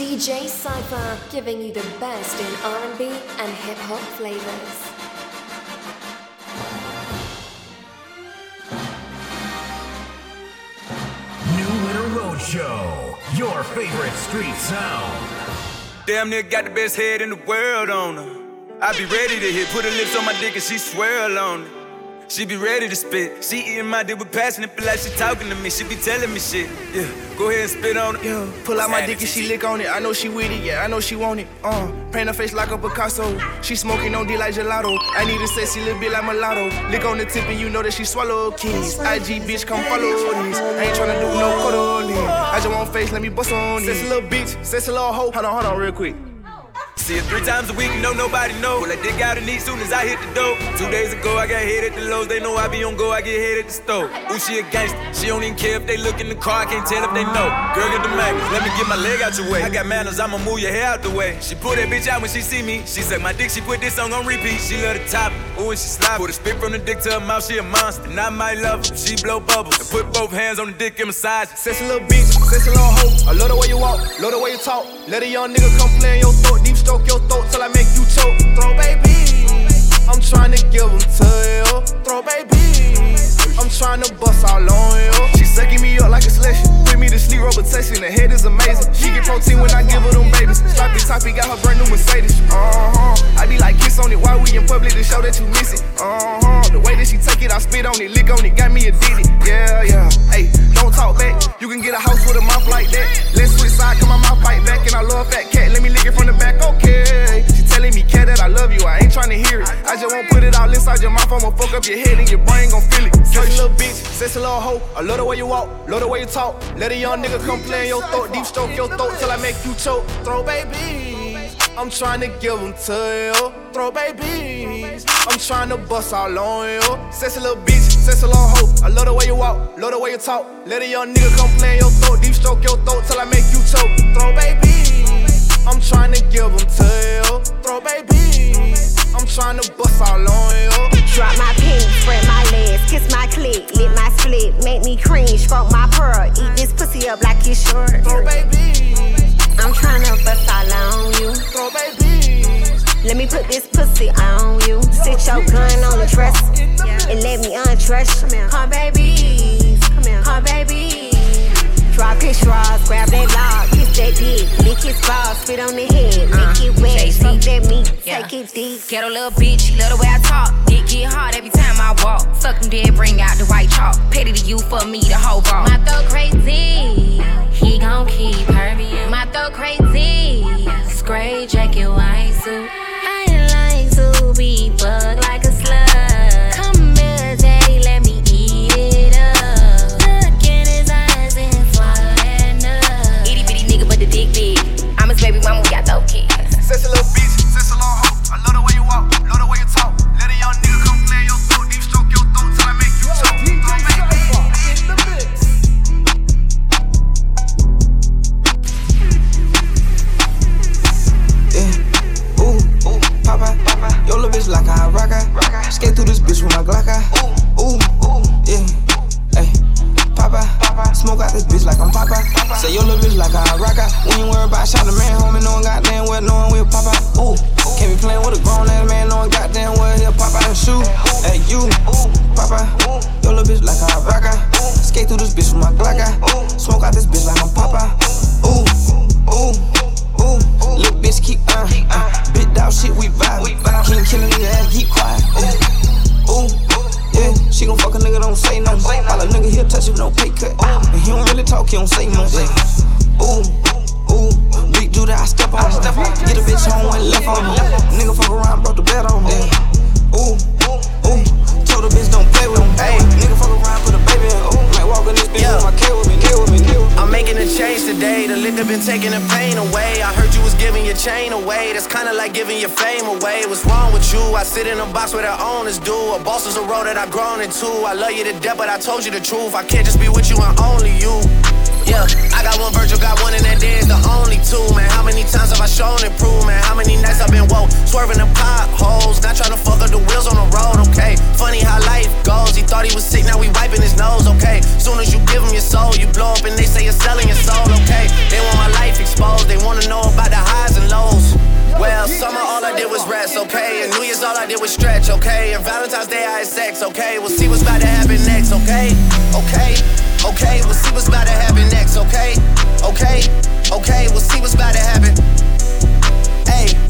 DJ Syfer, giving you the best in R&B and hip hop flavors. New Winter Roadshow, your favorite street sound. Damn near got the best head in the world on her. I be ready to hit, put her lips on my dick and she swirl on it. She be ready to spit. She eating my dick with passion. It feel like she talking to me. She be telling me shit. Yeah, go ahead and spit on it. Yeah, pull out my dick and she lick on it. I know she with it. Yeah, I know she want it. Uh, paint her face like a Picasso. She smoking on D like gelato. I need a sexy little bit like mulatto. Lick on the tip and you know that she swallow keys. IG bitch, come follow these. I ain't tryna do no cuddling. I just want face, let me bust on these. Sexy little bitch, sexy little hoe. Hold on, hold on, real quick. See it three times a week, no nobody know. Pull that dick out and eat soon as I hit the door. Two days ago, I got hit at the lows. They know I be on go, I get hit at the stove. Ooh, she a gangster. She don't even care if they look in the car. I can't tell if they know. Girl, get the magnets. Let me get my leg out your way. I got manners, I'ma move your hair out the way. She pull that bitch out when she see me. She suck my dick, she put this song on repeat. She love the top. Ooh, and she slide. Put a spit from the dick to her mouth, she a monster. And I might love her. She blow bubbles. And put both hands on the dick and massage. Sexy little bitch, sexy little hoe. I love the way you walk, love the way you talk. Let a young nigga come play in your throat, deep stroke your throat till I make you choke. Throw baby, I'm trying to give them to you. Throw baby, I'm trying to bust all on you. She sucking me up like a selection. Put me to sleep, rotation. The head is amazing. She get protein when I give her them babies. Stripey toppy got her brand new Mercedes. Uh huh. I be like kiss on it while we in public to show that you miss it. Uh huh. The way that she take it, I spit on it, lick on it, got me addicted. Yeah, yeah. Hey, don't talk back. You can get a house with a mouth like that. Let's switch side, come on my mouth fight back, and I love fat cat. Let me lick it from the back, okay? Telling me, cat, that I love you. I ain't trying to hear it. I just won't put it all inside your mouth. I'ma fuck up your head and your brain gon' feel it. Sexy little bitch, sexy little hoe. I love the way you walk, love the way you talk. Let a young nigga come play in your throat, deep stroke your throat till I make you choke. Throw babies, I'm trying to give them to you. Throw babies, I'm trying to bust all on you. Sexy little bitch, sexy little hoe. I love the way you walk, love the way you talk. Let a young nigga come play in your throat, deep stroke your throat till I make you choke. Throw babies, I'm trying to give them to you. Throw babies, I'm trying to bust all on you. Drop my pink, spread my legs, kiss my clit, lit my split, make me cringe, fuck my pearl, eat this pussy up like it's short. Throw babies, I'm tryna bust all on you. throw babies. Let me put this pussy on you. Sit your gun on the dresser and let me undress you. Come babies, come here, come babies. Drop his straws, grab that log, kiss that dick, lick his balls, spit on the head, uh, make it wet, Jay-Z. fuck that meat, Yeah. take it deep. Ghetto little bitch, she love the way I talk. Dick get hard every time I walk. Suck them dead, bring out the white chalk. Petty to you for me, the whole ball. My throat crazy, he gon' keep hurting. My throat crazy, spray jacket, white suit. I like to be bugged like a kids. Sexy little bitch, sexy little hoe. I love the way you walk, love the way you talk. Let a young nigga come play your throat, deep stroke your throat till I make you choke. Throw babies. Yeah. Ooh, ooh, Papa, Papa. Yo, little bitch like a rocker. Skate through this bitch with my Glocka. Ooh, ooh, yeah. Hey, Papa, Papa. Smoke out this bitch like I'm Papa. Say yo, little bitch like a rocker. We ain't worried about shot the man, homie. Knowing goddamn well, knowing we'll pop out. Ooh, can't be playing with a grown ass man, knowing goddamn well he'll pop out and shoot. Hey, you, Papa. Yo, little bitch like a rocker. Skate through this bitch with my Glocka. Smoke out this bitch like I'm Papa. Ooh, ooh. Ooh, little bitch keep uh, uh bit dog shit we vibe. King killing nigga ass keep quiet. Ooh, ooh, yeah, she gon' fuck a nigga don't say no. All a nigga here touch with no pay cut, and he don't really talk, he don't say much. Ooh, ooh, big dude that I step on. Step. Get a bitch home and left on me. Nigga fuck around, broke the bed on me. Ooh, ooh, told the bitch don't play with him. Nigga fuck around, put a baby in. Ooh, might walk in this bitch with my K with me, K with me, K with me. I'm making a change today. The liquor been taking the pain away. I heard you was giving your chain away. That's kinda like giving your fame away. What's wrong with you? I sit in a box where the owners do. A boss is a role that I've grown into. I love you to death, but I told you the truth. I can't just be with you and only you. Yeah, I got one Virgil, got one, and that day is the only two, man. How many times have I shown improvement? How many nights I've been woke, swerving the potholes, not trying to fuck up the wheels on the road, okay? Funny how life goes. Thought he was sick, now we wiping his nose, okay. Soon as you give him your soul, you blow up and they say you're selling your soul, okay. They want my life exposed, they wanna know about the highs and lows. Well, summer all I did was rest, okay? And New Year's all I did was stretch, okay? And Valentine's Day I had sex, okay? We'll see what's about to happen next, okay? Okay, okay, we'll see what's about to happen next, okay? Okay, okay, we'll see what's about to happen. Hey.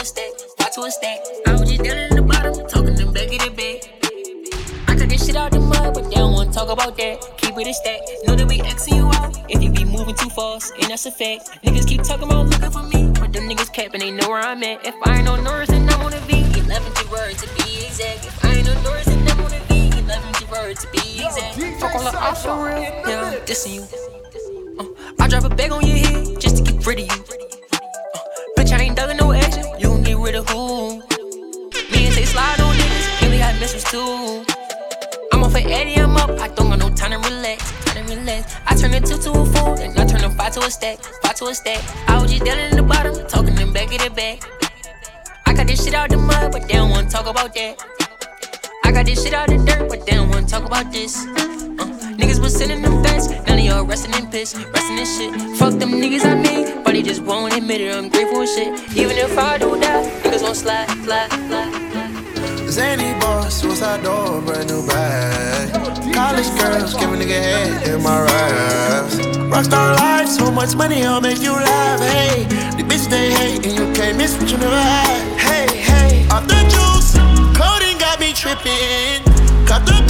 a stack, five to a stack. I was just down in the bottom, talking them back of the bed. I cut this shit out the mud, but they don't wanna talk about that. Keep it a stack. Know that we Xing you out if you be moving too fast, and that's a fact. Niggas keep talking about looking for me, but them niggas capping, they know where I'm at. If I ain't on Norris, then I'm on a V. 11 to word to be exact. If I ain't on Norris, then I'm on a V. 11 to word to be exact. Fuck all the ops for real, yeah, dissing you. Uh, I drop a bag on your head just to get rid of you. Rid of who? Me and Tay slide on niggas, and we got missiles too. I'm off for Eddie, I'm up. I don't got no time to relax. I turn a two to a four, and I turn a five to a stack, five to a stack. I was just down in the bottom, talking them back of the back. I got this shit out the mud, but they don't wanna talk about that. I got this shit out the dirt, but they don't wanna talk about this. Uh, niggas was sending them bets, now they all resting in piss, resting in shit. Fuck them niggas I made, they just won't admit it. I'm grateful and shit. Even if I do die, niggas slide, slide, slide, slide. Zany boss, suicide door, brand new bag. College girls, give a nigga head in my raps. Rockstar life, so much money, I'll make you laugh. Hey, the bitch they hate, and you can't miss what you never had. Hey, hey, off the juice, coding got me tripping. Cut the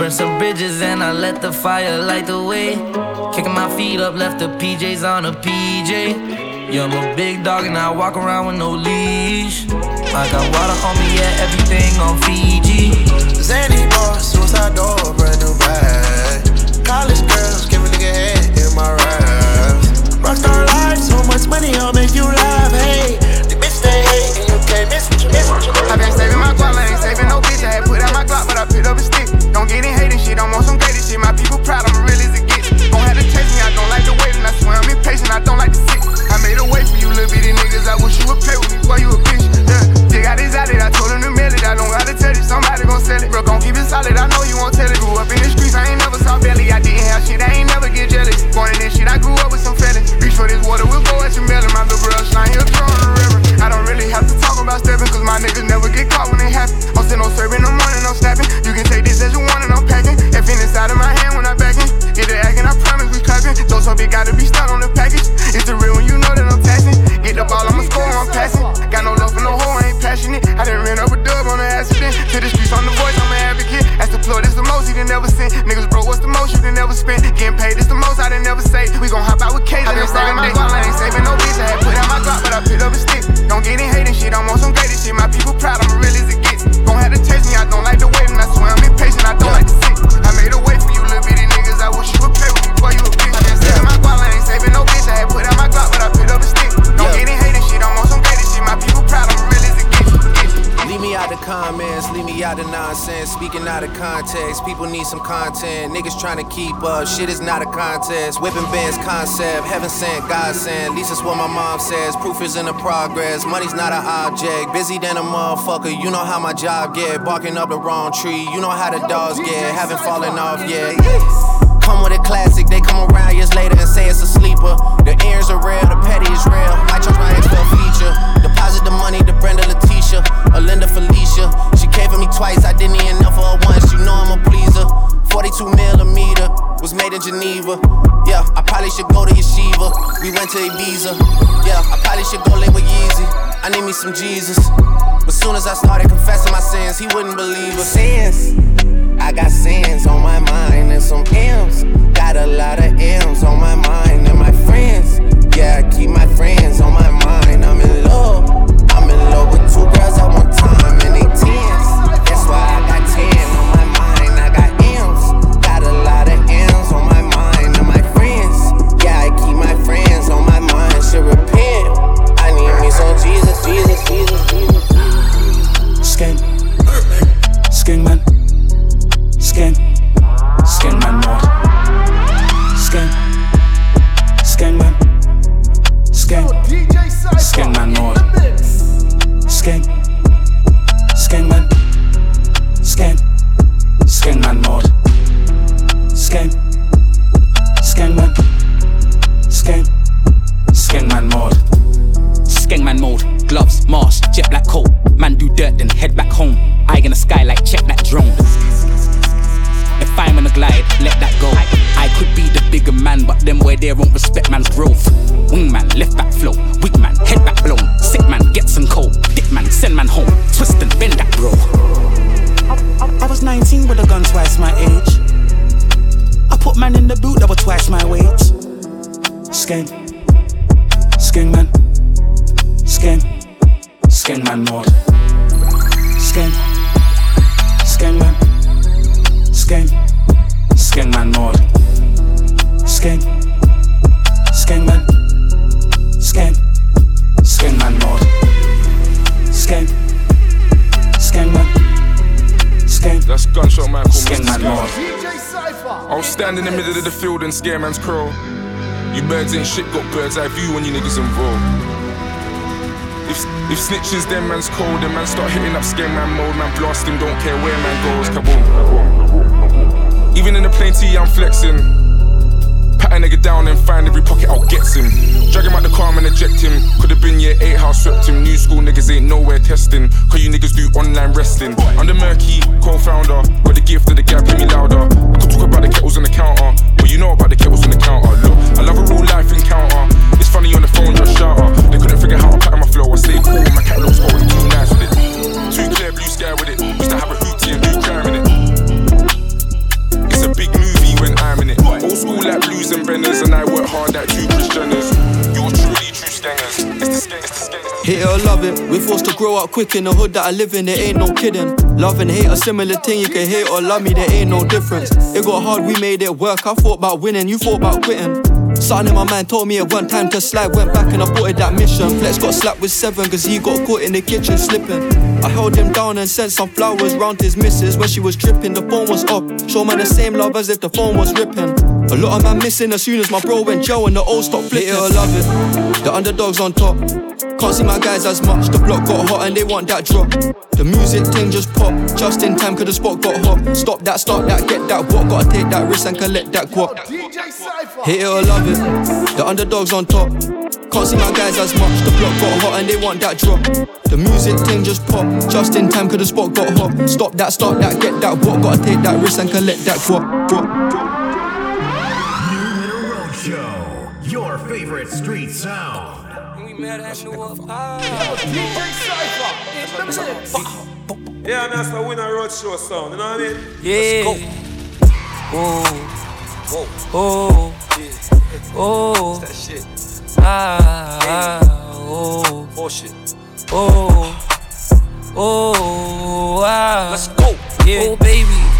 Burn some bridges and I let the fire light the way. Kicking my feet up, left the PJs on a PJ. Yeah, I'm a big dog and I walk around with no leash. I got water on me, yeah, everything on Fiji. Zany boss, suicide door, brand new bag. College girls, give a nigga head in my raps. Rockstar life, so much money, I'll make you laugh. Hey, the bitch they hate, I been saving my guap, I ain't saving no bitch. I had put out my Glock, but I picked up a stick. Don't get in hating shit, I'm on some gated shit. My people proud, I'm real as it gets. Gon' have to taste me, I don't like to wait, and I swear I'm impatient, I don't like to sit. I made a way for you little bitty niggas, I wish you would play with me, boy, you a bitch. Yeah, they got this out it, I told him to mail it. I don't gotta tell you, somebody gon' sell it. Bro, gon' keep it solid, I know you won't tell it. Grew up in the streets, I ain't never saw belly. I didn't have shit, I ain't never get jealous. Born in this shit, I grew up with some fellas. Reach for this water, we'll go at your melon. My little bro, slime, he'll some content. Niggas trying to keep up, shit is not a contest. Whipping bands concept, heaven sent, God sent. At least it's what my mom says. Proof is in the progress, money's not an object. Busy than a motherfucker, you know how my job get. Barking up the wrong tree, you know how the dogs get. Haven't fallen off yet. Come with a classic, they come around years later and say it's a sleeper. The ears are real, the petty is real. Geneva. Yeah, I probably should go to Yeshiva. We went to Ibiza. Yeah, I probably should go live with Yeezy. I need me some Jesus. But soon as I started confessing my sins, he wouldn't believe us. Sins. I got sins on my mind and some M's. Got a lot of M's on my mind and my friends. Yeah, I keep my friends on my mind. I'm in love. I'm in love with two girls at one time and they You birds ain't shit, got bird's eye view when you niggas involved. If, if snitches, then man's cold, then man start hitting up scare man mode, man blast him, don't care where man goes, kaboom. Even in the plain tee, I'm flexing. Pat a nigga down and find every pocket I'll get him. Drag him out the car and eject him. Could've been year eight house swept him. New school niggas ain't nowhere testing. Cause you niggas do online wrestling. I'm the murky co-founder. Got the gift of the gap, hear me louder. I could talk about the kettles on the counter. You know about the kettles on the counter. Look, I love a real life encounter. It's funny on the phone, just shout out. They couldn't figure how to pattern my flow. I stay cool, my catalog's already too nice with it. Too clear, blue sky with it. Used to have a hootie and blue crime in it. It's a big movie when I'm in it. Old school like blues and benders, and I work hard like two Christianers. You're truly true skangers. It's the the. Hate it or love it, we're forced to grow up quick in the hood that I live in, it ain't no kidding. Love and hate a similar thing, you can hate or love me, there ain't no difference. It got hard, we made it work. I thought about winning, you thought about quitting. Something in my mind told me it one time to slide, went back and I aborted that mission. Flex got slapped with seven, cause he got caught in the kitchen slipping. I held him down and sent some flowers round his missus when she was tripping. The phone was up, show man the same love as if the phone was ripping. A lot of man missing as soon as my bro went Joe and the old. Hate it or love it, the underdogs on top. Can't see my guys as much. The block got hot and they want that drop. The music thing just pop. Just in time, cause the spot got hot. Stop that, start that, get that what? Gotta take that risk and collect that guap. Hate it or love it, the underdogs on top. Can't see my guys as much. The block got hot and they want that drop. The music thing just pop. Just in time, cause the spot got hot. Stop that, start that, get that what? Gotta take that risk and collect that guap. Street sound. Yeah, and that's the winner road show sound, you know what I mean? Yeah. Let's Oh. Whoa. Oh. Yeah. Oh. That's that shit. Ah. Oh. Bullshit. Oh. Oh. Ah. Let's go. Yeah. Oh, baby.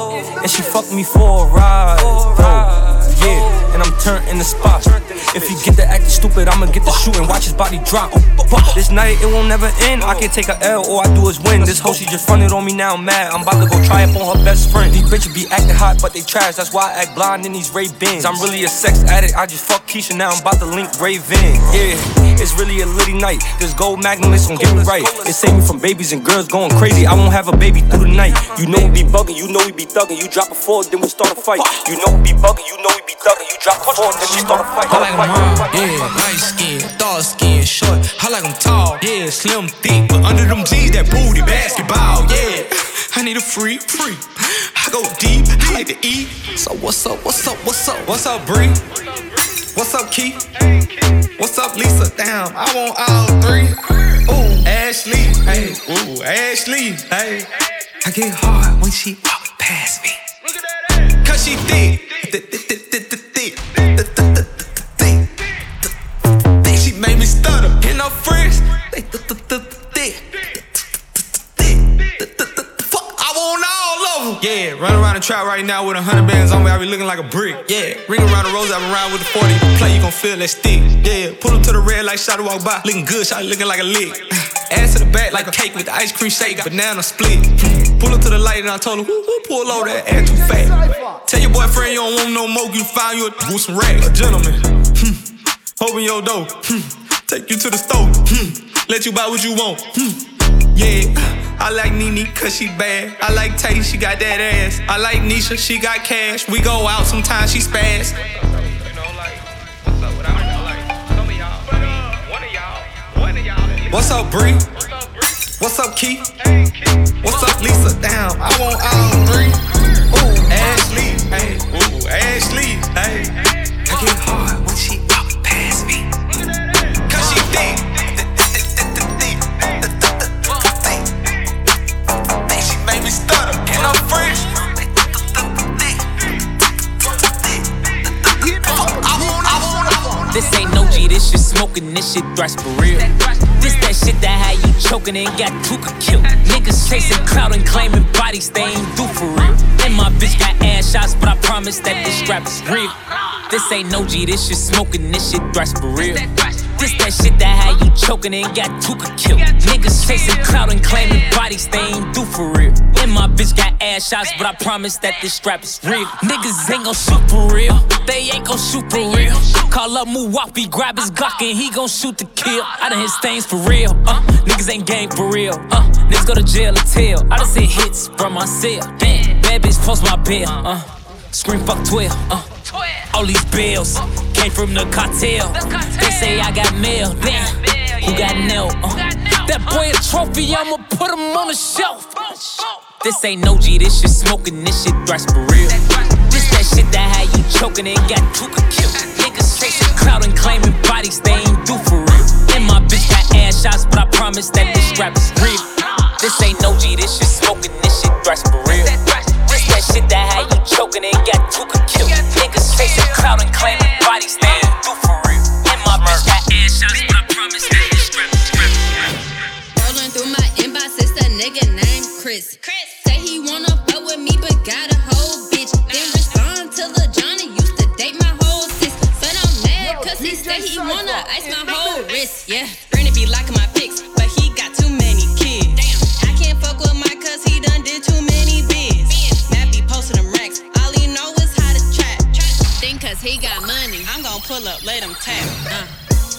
and she fucked me for a ride. Bro. Yeah, and I'm turned in the spot. If he get the acting stupid, I'ma get the shooting, watch his body drop. This night it won't never end. I can take a L, all I do is win. This hoe she just fronted on me now, I'm mad. I'm about to go try up on her best friend. These bitches be acting hot, but they trash. That's why I act blind in these Ray Bins. I'm really a sex addict. I just fuck Keisha now. I'm about to link Raven. Yeah, it's really a litty night. This gold magnum is gon' get me right. It save me from babies and girls going crazy. I won't have a baby through the night. You know we be bugging, you know we be thugging. You drop a four, then we start a fight. You know we be bugging, you know we be thugging. You drop a four, then we start a fight. I like 'em hard, yeah, light skin, dark skin, short. I like 'em tall, yeah, slim, thick, but under them jeans, that booty basketball, yeah. I need a free, free. I go deep, I like to eat. So what's up, what's up, what's up, what's up, Bree? What's up, Keith? What's up, Lisa? Damn, I want all three. Ooh, Ashley, hey, ooh, Ashley, hey. I get hard when she walk past me. Cause she thick, the trap right now with a hundred bands on me. I be looking like a brick. Yeah, ring around the rose, I been around with the 40. Play, you gon' feel that stick. Yeah, pull up to the red light, shot to walk by. Looking good, shot looking like a lick. Ass to the back like a cake with the ice cream shake. Banana split. Pull up to the light and I told her, who, who pull over that ass too fat? Tell your boyfriend you don't want no more, you find you a some racks. A gentleman. Hmm. Open your door. Hmm. Take you to the store. Hmm. Let you buy what you want. Hmm. I like Nene cause she bad. I like Tay, she got that ass. I like Nisha, she got cash. We go out sometimes, she spaz. What's up, Bree? What's up, Keith? What's up, Lisa? Damn, I want all three. Ooh, Ashley, hey, ooh, Ashley, hey. I get hard This ain't no G, this shit smoking, this shit thrash for real. This that shit that had you choking and got Tooka killed. Niggas chasing clout and claiming bodies they ain't do for real. And my bitch got ass shots, but I promise that this strap is real. This ain't no G, this shit smoking, this shit thrash for real. This that shit that had you choking and got Tooka killed. Niggas chasing clout and claiming bodies they ain't do for real. And my bitch got ass shots, but I promise that this strap is real. Niggas ain't gon' shoot for real. They ain't gon' shoot for real. Call up Muwapi, grab his Glock and he gon' shoot to kill. I done hit stains for real. Uh, niggas ain't gang for real. Uh, niggas go to jail or tell. I done seen hits from my cell. Damn, bad bitch post my bill. Uh, scream fuck 12. Uh, all these bills came from the cartel. They say I got mail. Damn, who got nailed? Uh, that boy a trophy, I'ma put him on the shelf. This ain't no G, this shit smoking, this shit thrash for real. This that shit that had you choking and got Tooka killed. Niggas chasing clout and claiming bodies they ain't do for real. And my bitch got ass shots, but I promise that this strap is real. This ain't no G, this shit smoking, this shit thrash for real. Shit that had you choking and got Tooka killed. Niggas chasing clout and claiming bodies they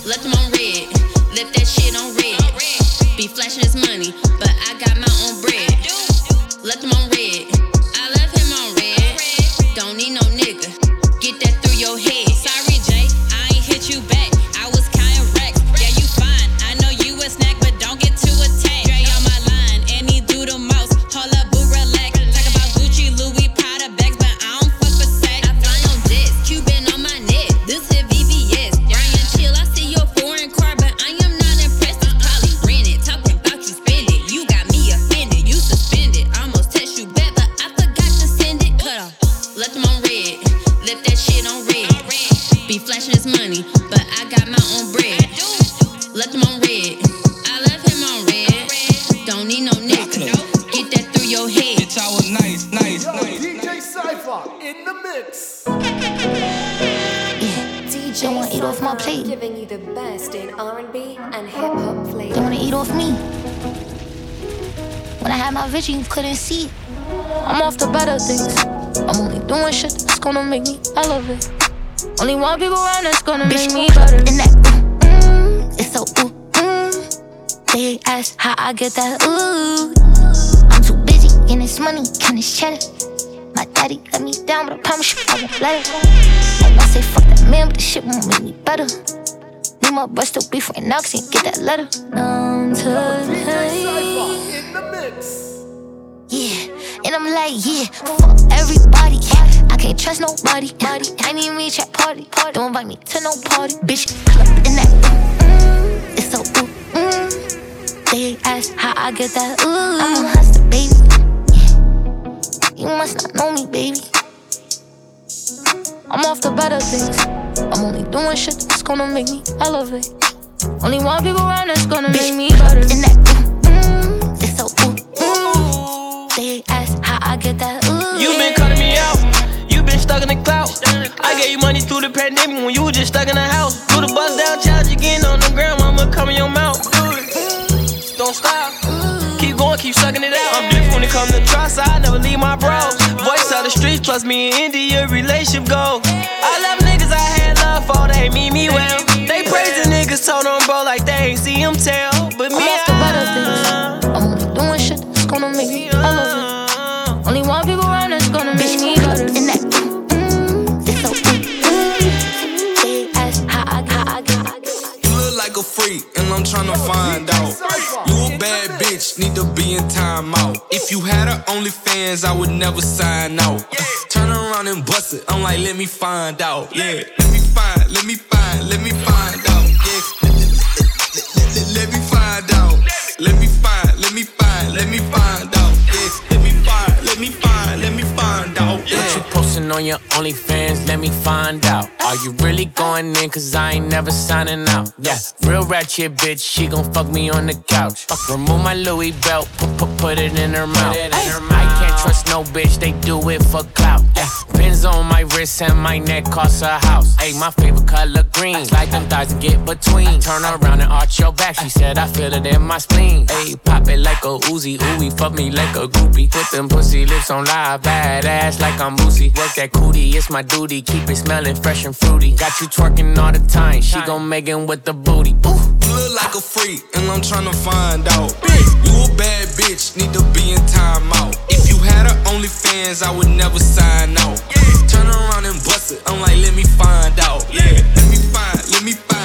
Left him on red, left that shit on red. Be flashing his money, couldn't see. I'm off to better things. I'm only doing shit that's gonna make me elevate. Only one people around that's gonna Bitch, make me better. In that, mm, mm, it's so ooh, mm. They ask how I get that ooh. I'm too busy getting this money, counting this cheddar. My daddy let me down, but I promise you I won't let it. And I say fuck that man, but the shit won't make me better. Need my breast to be friend now, cause get that letter. Numb to pain. And I'm like, yeah, fuck everybody. I can't trust nobody. I need me trap party. Party. Don't invite me to no party. Bitch, up in that. Mm, it's so ooh, mm. They ask how I get that. Ooh, I'm a hustler, baby. You must not know me, baby. I'm off to better things. I'm only doing shit that's gonna make me elevate. Only one people around that's gonna make me better. In that, mm, mm, it's so ooh, ooh. They ask get that. Ooh, you been cutting me out. You been stuck in the cloud. I gave you money through the pandemic when you was just stuck in the house. Do the bust down challenge again on the ground. I'ma come in your mouth. Don't stop. Keep going, keep sucking it out. I'm different when it comes to trust. I never leave my bros. Voice out the streets, plus me and India relationship go. I love niggas I had love for, they mean me well. They praise the niggas, told them bro like they ain't see him tell. A freak, and I'm tryna find out. You a bad bitch, need to be in timeout. If you had a OnlyFans, I would never sign out. Turn around and bust it, I'm like, let me find out. Yeah, let me find, let me find, let me find out. Yeah, let me find out. Let me find, let me find, let me find find out. What you posting on your OnlyFans? Let me find out. Are you really going in? Cause I ain't never signing out. Yeah, real ratchet bitch, she gon' fuck me on the couch. Fuck, remove my Louis belt, put, put, put it in her mouth. I can't trust no bitch, they do it for clout. Pins on my wrist and my neck cost a house. Hey, my favorite color green. Like them thighs and get between. Turn around and arch your back. She said I feel it in my spleen. Hey, pop it like a Uzi, ooey, fuck me like a groupie. Put them pussy lips on live, bad ass like I'm Boosie. Work that cootie, it's my duty. Keep it smelling fresh and fruity. Got you twerking all the time. She gon' make it with the booty. Ooh. You look like a freak, and I'm tryna find out. You a bad bitch, need to be in timeout. If had a OnlyFans, I would never sign out. Turn around and bust it, I'm like, let me find out. Yeah, let me find, let me find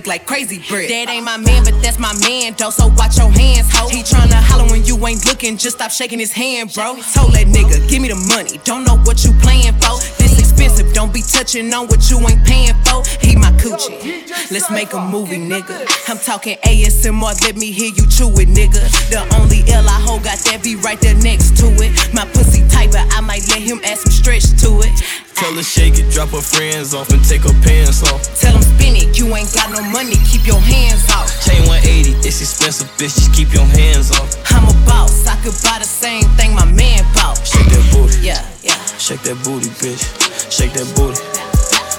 look like crazy bread. That ain't my man, but that's my man, though. So watch your hands, ho. He tryna holler when you ain't looking. Just stop shaking his hand, bro. Told that nigga, give me the money. Don't know what you playing for. This expensive, don't be touching on what you ain't paying for. He my coochie. Let's make a movie, nigga. I'm talking ASMR, let me hear you chew it, nigga. The only L I hold got that be right there next to it. My pussy tight, but I might let him add some stretch to it. Tell her shake it, drop her friends off and take her pants off. Tell him spin it, you ain't got no money, keep your hands off. Chain 180, it's expensive, bitch, just keep your hands off. I'm a boss, I could buy the same thing my man bought. Shake that booty, Yeah, yeah. Shake that booty, bitch. Shake that booty,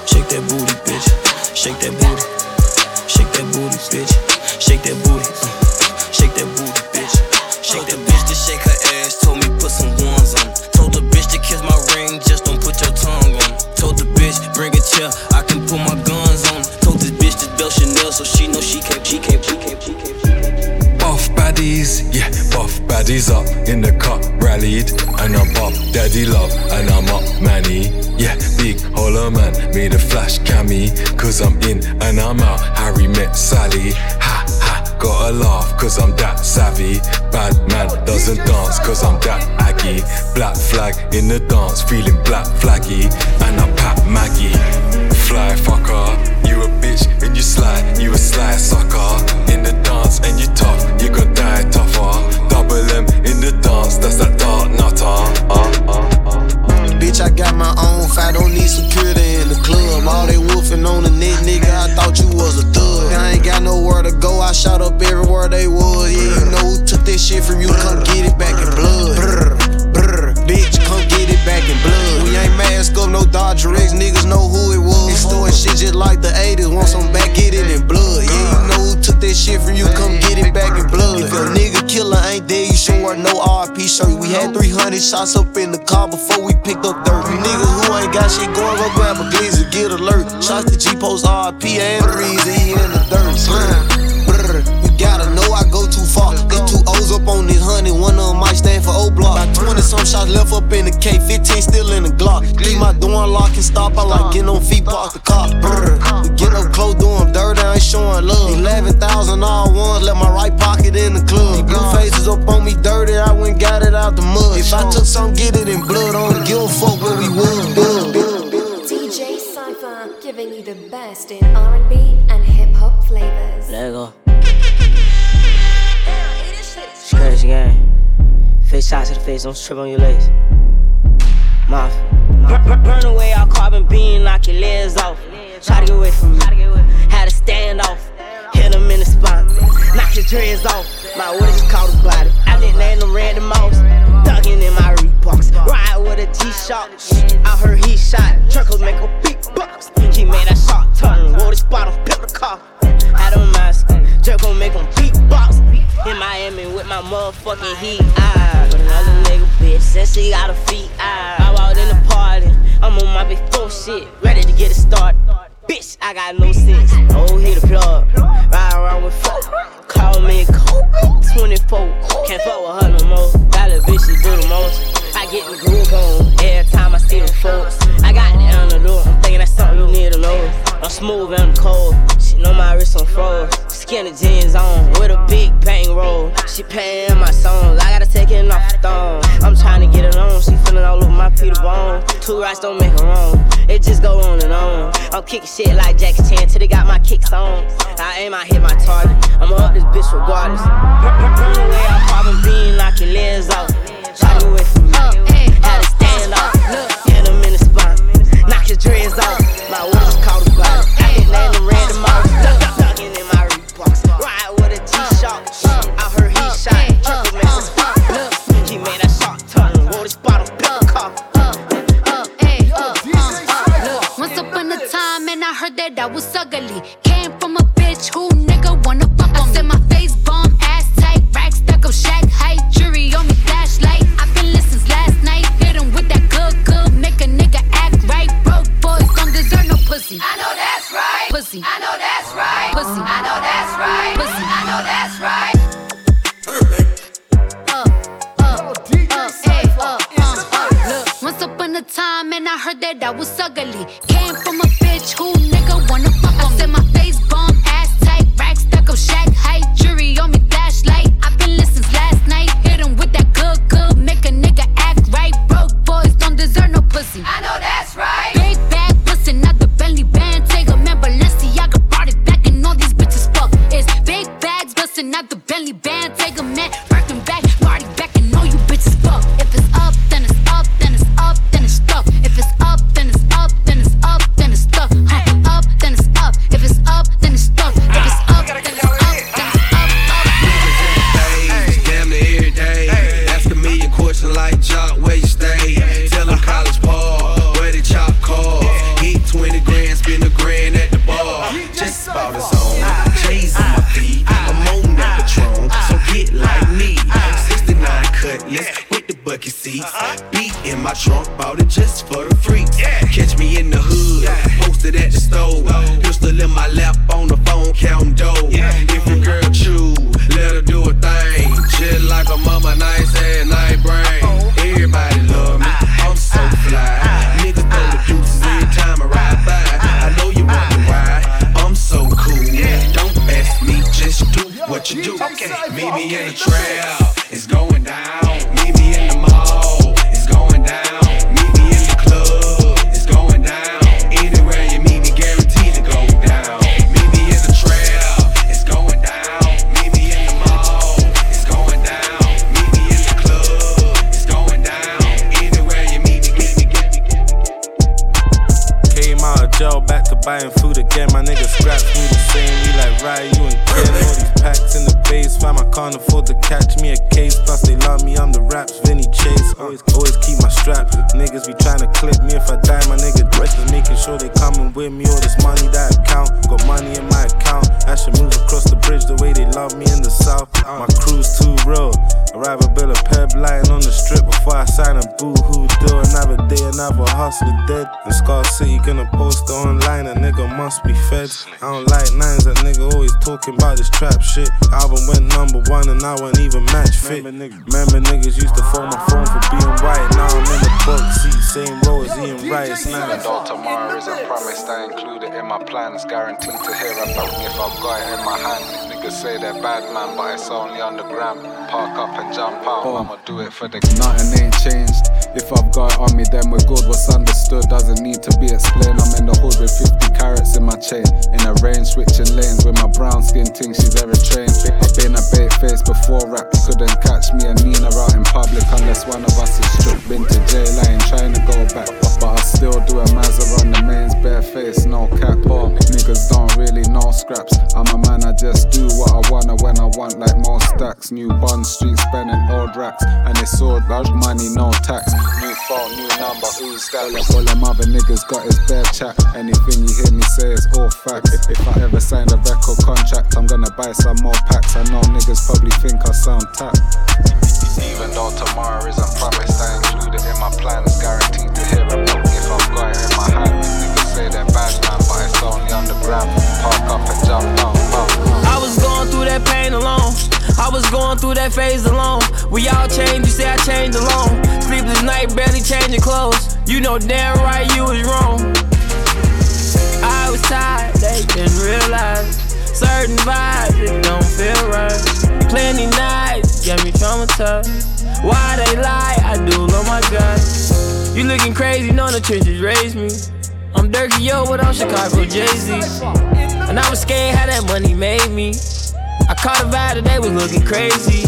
shake that booty, bitch. Shake that booty, shake that booty, bitch. Shake that booty, shake that booty, bitch. Shake that bitch to shake her ass, told me put some ones on. Told the bitch to kiss my ring, just don't put your tongue on. Told the bitch bring a chair, I can put my guns on. Told this bitch to belt Chanel, so she know she can't, she can't, baddies up in the cup, rallied, and I'm up, daddy love, and I'm up, manny, yeah, big hollow man, made a flash cammy, cause I'm in and I'm out, Harry met Sally, ha ha, gotta laugh, cause I'm that savvy, bad man doesn't dance, cause I'm that aggy, black flag in the dance, feeling black flaggy, and I pat Maggie, fly fucker, you a bitch and you slide, you a sly sucker, in the dance and you tough, you gon' die tougher emblem in the dance, that's that dark nutter. Bitch, I got my own fight, don't need security in the club. All they wolfing on the neck, nigga, I thought you was a thug. I ain't got nowhere to go, I shot up everywhere they was. Yeah, you know who took this shit from you, come get it back in blood. Bitch, come get it back in blood. We ain't mask up, no Dodger X, niggas know who it was. Extorting shit just like the 80s, want some back, get it in blood. Yeah, you know who took that shit from you, come get it back in blood. If a nigga killer ain't there, you sure no RP shirt. We had 300 shots up in the car before we picked up dirt. You niggas who ain't got shit going, go grab a glizzy, get alert. Shots to G Post RP and reason in the dirt. Got two O's up on this honey, one of them might stand for O block. About 20 some shots left up in the K, 15 still in the Glock. Keep my door unlocked and stop, I like getting on feet, park the car. Brr, we get up close, doing dirt, I ain't showing love. 11,000 all ones, let my right pocket in the club. Blue faces up on me dirty, I went got it out the mud. If I took some, get it in blood, I don't give a fuck where we was. DJ Syfer giving you the best in R&B and hip hop flavors. Let Face shots to the face, don't trip on your legs. Mouth. Burn, burn, away all carbon beam, knock your legs off. Try to get away from me. Had to stand off. Hit him in the spine. Knock his dreads off. My what is called a body. I didn't them random mouse. Thuggin' in my Reeboks. Ride with a G-Shock. I heard he shot. Truckles make a big box. He made a shot turn. Wore this bottle, pepper car. Had a mask. Jerk gon' make him beatbox. In Miami with my motherfucking heat. Ah, with another nigga bitch. Since she got a feet. Ah, I walked in the party. I'm on my big four shit. Ready to get it started. Bitch, I got no sense. Oh, hit the plug. Ride around with four. Call me cold. 24. Can't fuck with her no more. That little bitch, she do the most. I get the groove on every time I see them folks. I got the antidote. Thinking that's something you need to know. I'm smooth and I'm cold. She know my wrist on froze. Skinny jeans on with a big bang roll. She paying my songs. I gotta take it off the thong. I'm trying to get it on. She feeling all over my Peter Bone. Two rights don't make her wrong. It just go on and on. I'm kicking shit like Jackie Chan till they got my kicks on. I aim, I hit my target. I'ma up this bitch regardless. Burn away, I'm popping bean, knock your legs off. Try to away from me. His dreads off. My is called a body. I didn't name them random off. Thuggin' in my Reeboks. Ride with a G-Shock. I heard he shot. Triple mess. Look, he made that shot turn. Wore this bottle, car. Look, once upon a time, and I heard that I was ugly. Came from a bitch who fam, I can't afford to catch me a case. Plus, they love me, I'm the raps, Vinny Chase. Always, always keep my strap. Niggas be trying to clip me if I die, my nigga dress is making sure they coming with me. All this money that I count, got money in my account. I should move across the bridge the way they love me in the south. My crew's too real. I'd rather build a peb lying on the strip before I sign a boo hoo deal. Another day, another hustler dead. In Scar City, gonna post online, a nigga must be fed. I don't like nines, that nigga always talking about this trap shit. Album went number one and I wasn't even match fit. Remember niggas used to phone my phone for being white. Now I'm in the book seat, same row as Ian Rice. Now Even though tomorrow isn't promised, I include it in my plans. Guaranteed to hear about me if I've got it in my hand. Niggas say they're bad man, but it's only on the gram. Park up and jump out, oh. I'ma do it for the Nothing ain't changed. If I've got on me, then we're good. What's understood doesn't need to be explained. I'm in the hood with 50 carats in my chain. In a range, switching lanes with my brown skin ting, she's ever trained. I've been a bait face before rap. Couldn't catch me and Nina out in public unless one of us is stripped. Been to jail, I ain't trying to go back. But I still do a Mazza on the mains, bare face, no cap. Oh, niggas don't really know scraps. I'm a man, I just do what I wanna when I want, like more stacks. New bun street spending old racks. And it's all money, no tax. New phone, new number, who's that? All them other niggas got his bare chat. Anything you hear me say is all facts. If, if I ever sign a record contract, I'm gonna buy some more packs. I know niggas probably think I sound tapped. Even though tomorrow isn't promised, I include it in my plans. Guaranteed to hear about me if I've got it in my hand. Niggas say they're bad man, but it's only on the gram. Park up and jump out. I was going through that pain alone. I was going through that phase alone. We all changed, you say I changed alone. Sleepless night, barely changing clothes. You know damn right you was wrong. I was tired, they didn't realize. Certain vibes, it don't feel right. Plenty nights, got me traumatized. Why they lie? I do love my God. You looking crazy, know the trenches raised me. I'm Dirty Yo, but I'm Chicago Jay Z. And I was scared how that money made me. I caught a vibe they was looking crazy.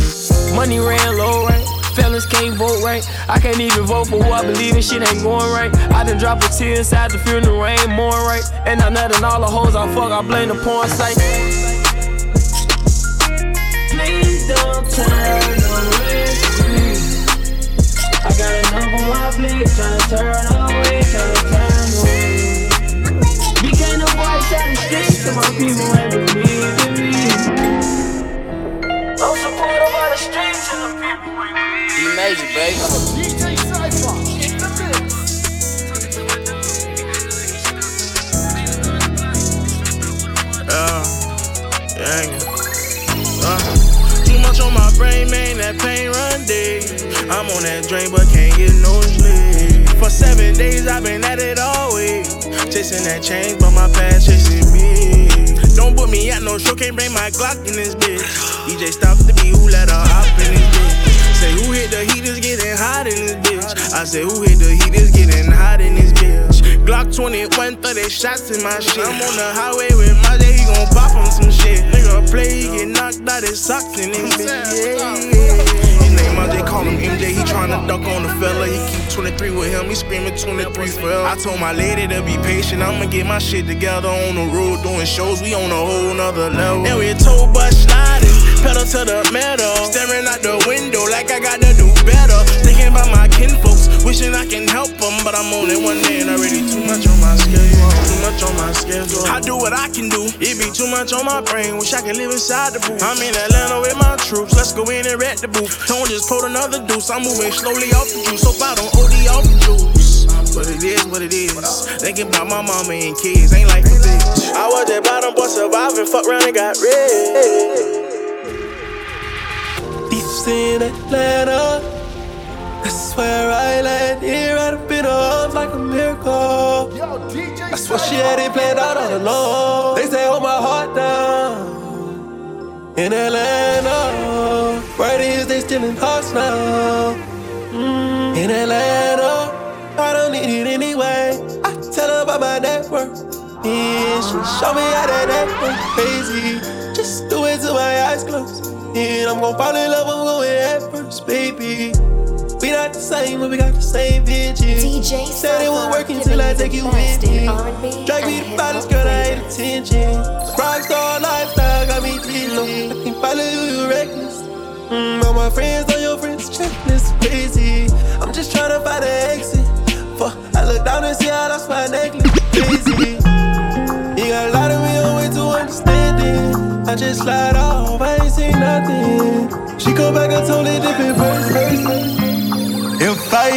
Money ran low, right? Fellas can't vote right. I can't even vote for who I believe in. Shit ain't going right. I done drop a tear inside the funeral, ain't more right. And I'm nutting all the hoes I fuck. I blame the porn site. Please don't turn away me. I got enough on my plate, tryna turn away, tryna turn away. The voice out the streets, and my people ain't believe E major, baby. DJ Syfer, in the mix. Yeah, yeah, uh, Too much on my brain, man, that pain run deep. I'm on that drain, but can't get no sleep. For seven days, I've been at it all week. Chasing that change, but my past chasing me. Don't put me at no show, can't bring my Glock in this bitch. EJ stop the beat, who let her hop in this bitch? Say who hit the heat is getting hot in this bitch. I say who hit the heat is getting hot in this bitch. Glock 21, 30 shots in my shit. I'm on the highway with my day, he gon' pop on some shit. Nigga play, he get knocked out his socks in this bitch. Yeah. Call him MJ, he tryna duck on the fella. He keep 23 with him, he screaming 23 forever. I told my lady to be patient, I'ma get my shit together on the road doing shows. We on a whole nother level. And we told bus sliding, pedal to the metal. Staring out the window like I gotta do better. Thinking about my kinfolks, wishing I can help them, but I'm only one man already. Too much on my schedule, too much on my schedule. I do what I can do, it be too much on my brain. Wish I could live inside the booth. I'm in Atlanta with my troops, let's go in and wreck the booth. Tone just pulled another deuce, I'm moving slowly off the juice. Hope I don't OD off the juice. But it is what it is. Thinking about my mama and kids, ain't like a bitch. I was at bottom, but surviving, fuck around and got rich. Beefs in Atlanta. That's where I land. Here up in her arms like a miracle. I swear she had it planned out all along. They say hold my heart down. In Atlanta, right is they stealing hearts now. Mm, in Atlanta, I don't need it anyway. I tell her about my network. Yeah, she show me how that network crazy. Just do it till my eyes close. And I'm gon' fall in love, I'm going head first, baby. Not the same, but we got the same vision. DJ Said it Syfer, working till I take you with me. best in R&B Drag me baddest hop girl, I flavors. attention. Rockstar lifestyle. probably you, you reckless. Mm, all my friends on your friends checklist, crazy. I'm just trying to find an exit. Fuck, I look down and see how that's my necklace, crazy. You got a lot of me on way to understanding. I just slide off, I ain't seen nothing. She go back and totally different. If I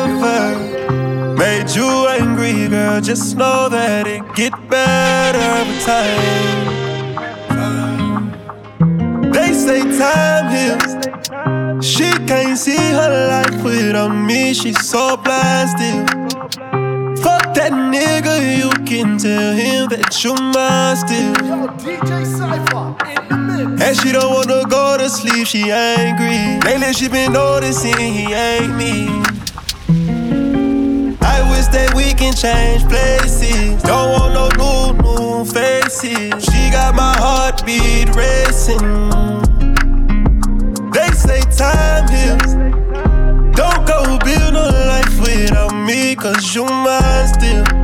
ever made you angry, girl, just know that it get better with time. They say time heals. She can't see her life without me. She's so still. Fuck that nigga, you can tell him that you mine still. DJ Syfer And she don't wanna go to sleep, she angry. Lately she been noticing he ain't me. I wish that we can change places. Don't want no new, new faces. She got my heartbeat racing. They say time heals. Don't go build no life without me, cause you mine still.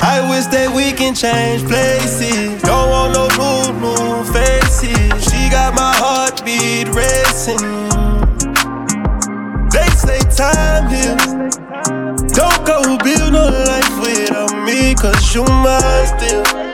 I wish that we can change places. Don't want no new, new faces. She got my heartbeat racing. They say time heals. Don't go build no life without me, cause you mine still.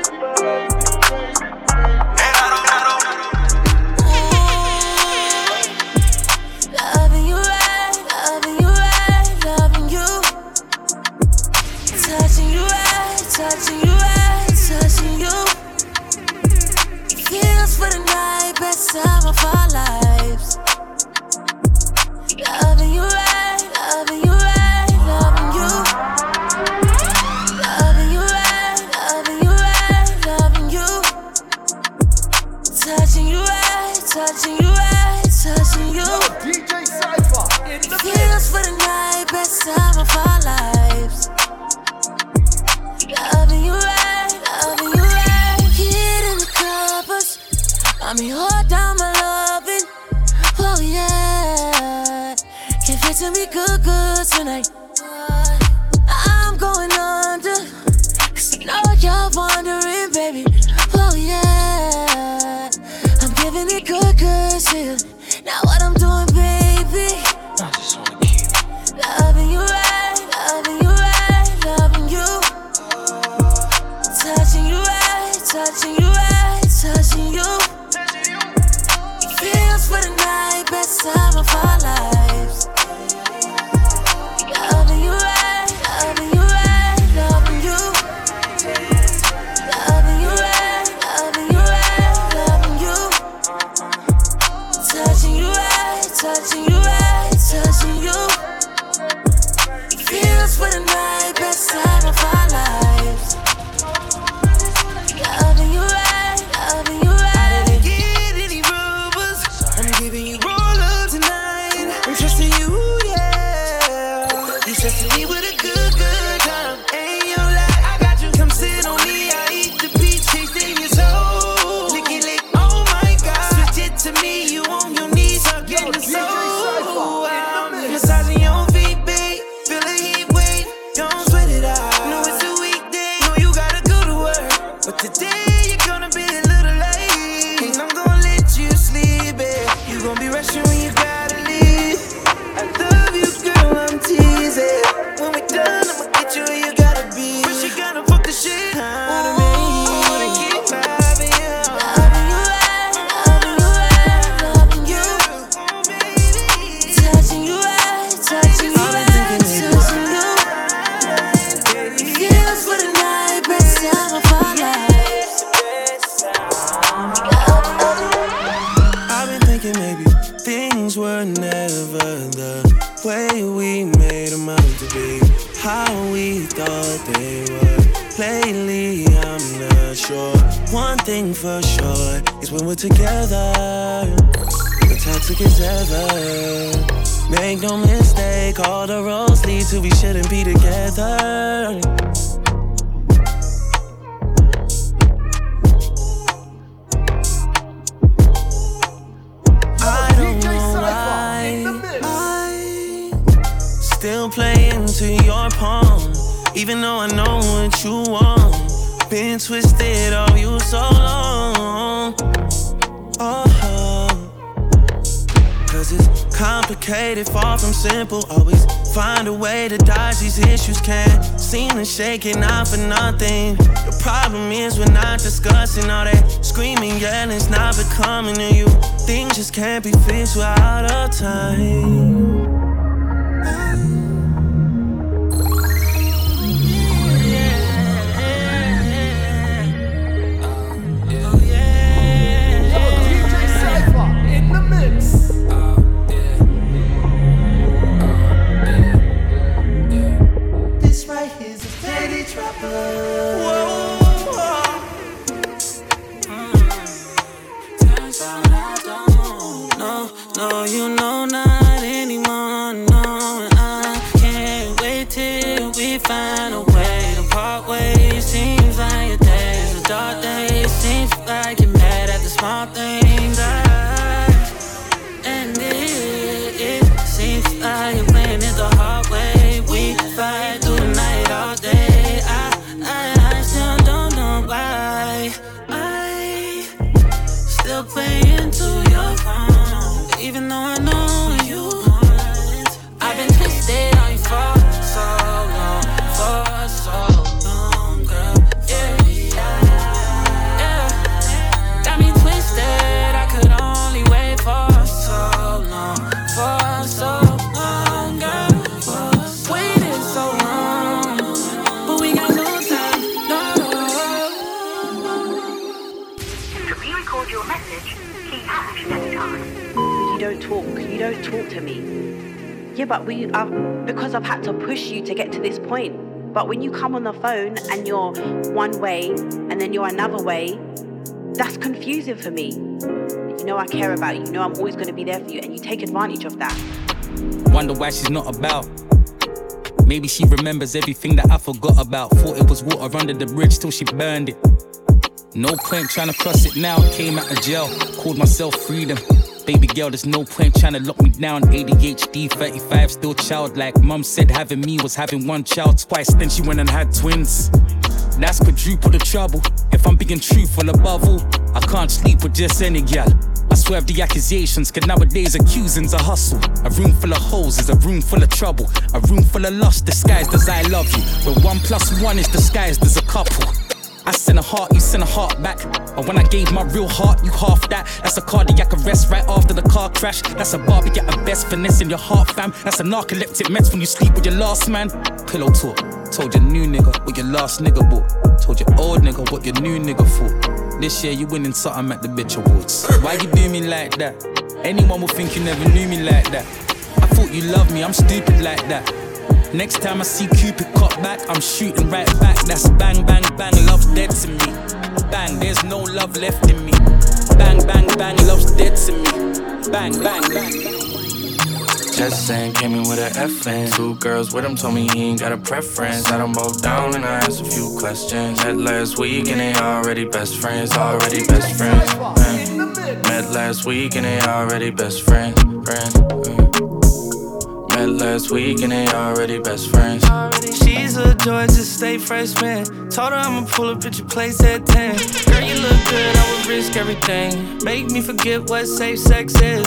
Seem at But we uh, because I've had to push you to get to this point. But when you come on the phone and you're one way and then you're another way, that's confusing for me. You know I care about you. You know I'm always going to be there for you, and you take advantage of that. Wonder why she's not about. Maybe she remembers everything that I forgot about. Thought it was water under the bridge till she burned it. No point trying to cross it now. Came out of jail, called myself freedom. Baby girl, there's no point trying to lock me down. ADHD, 35, still childlike. Mum said having me was having one child twice. Then she went and had twins. That's quadruple the trouble. If I'm being truthful above all, I can't sleep with just any gal. I swerve the accusations, cause nowadays accusing's a hustle. A room full of holes is a room full of trouble. A room full of lust disguised as I love you. Where one plus one is disguised as a couple. I sent a heart, you sent a heart back. And when I gave my real heart, you half that. That's a cardiac arrest right after the car crash. That's a Barbie at her best, finessing your heart, fam. That's a narcoleptic meds when you sleep with your last man. Pillow talk. Told your new nigga what your last nigga bought. Told your old nigga what your new nigga for. This year you winning something at the bitch awards. Why you do me like that? Anyone would think you never knew me like that. I thought you loved me, I'm stupid like that. Next time I see Cupid cut back, I'm shooting right back. That's bang, bang, bang, love's dead to me. Bang, there's no love left in me. Bang, bang, bang, love's dead to me. Bang, bang, bang. Just saying, came in with an F and two girls with him told me he ain't got a preference. Sat them both down and I asked a few questions. Met last week and they already best friends, already best friends. man. Met last week and they already best friends. friend, mm. Met last week and they already best friends. She's a joy, just stay freshman. Told her I'ma pull up at your place at 10. Girl, you look good, I would risk everything. Make me forget what safe sex is.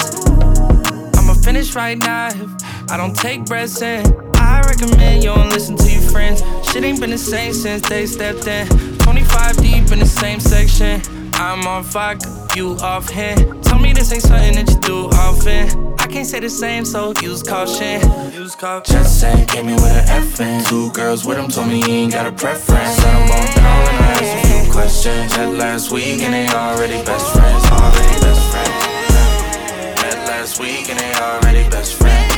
I'ma finish right now if I don't take breaths in. I recommend you don't listen to your friends. Shit ain't been the same since they stepped in. 25 deep in the same section. I'm on fire, you off hand. Tell me this ain't something that you do often. I can't say the same, so use caution. Use caution. Just saying, came in with an F two girls with him told me he ain't got a preference. Sat them both down and I asked a few questions. Met last week and they already best friends, already best friends. Met last week and they already best friends.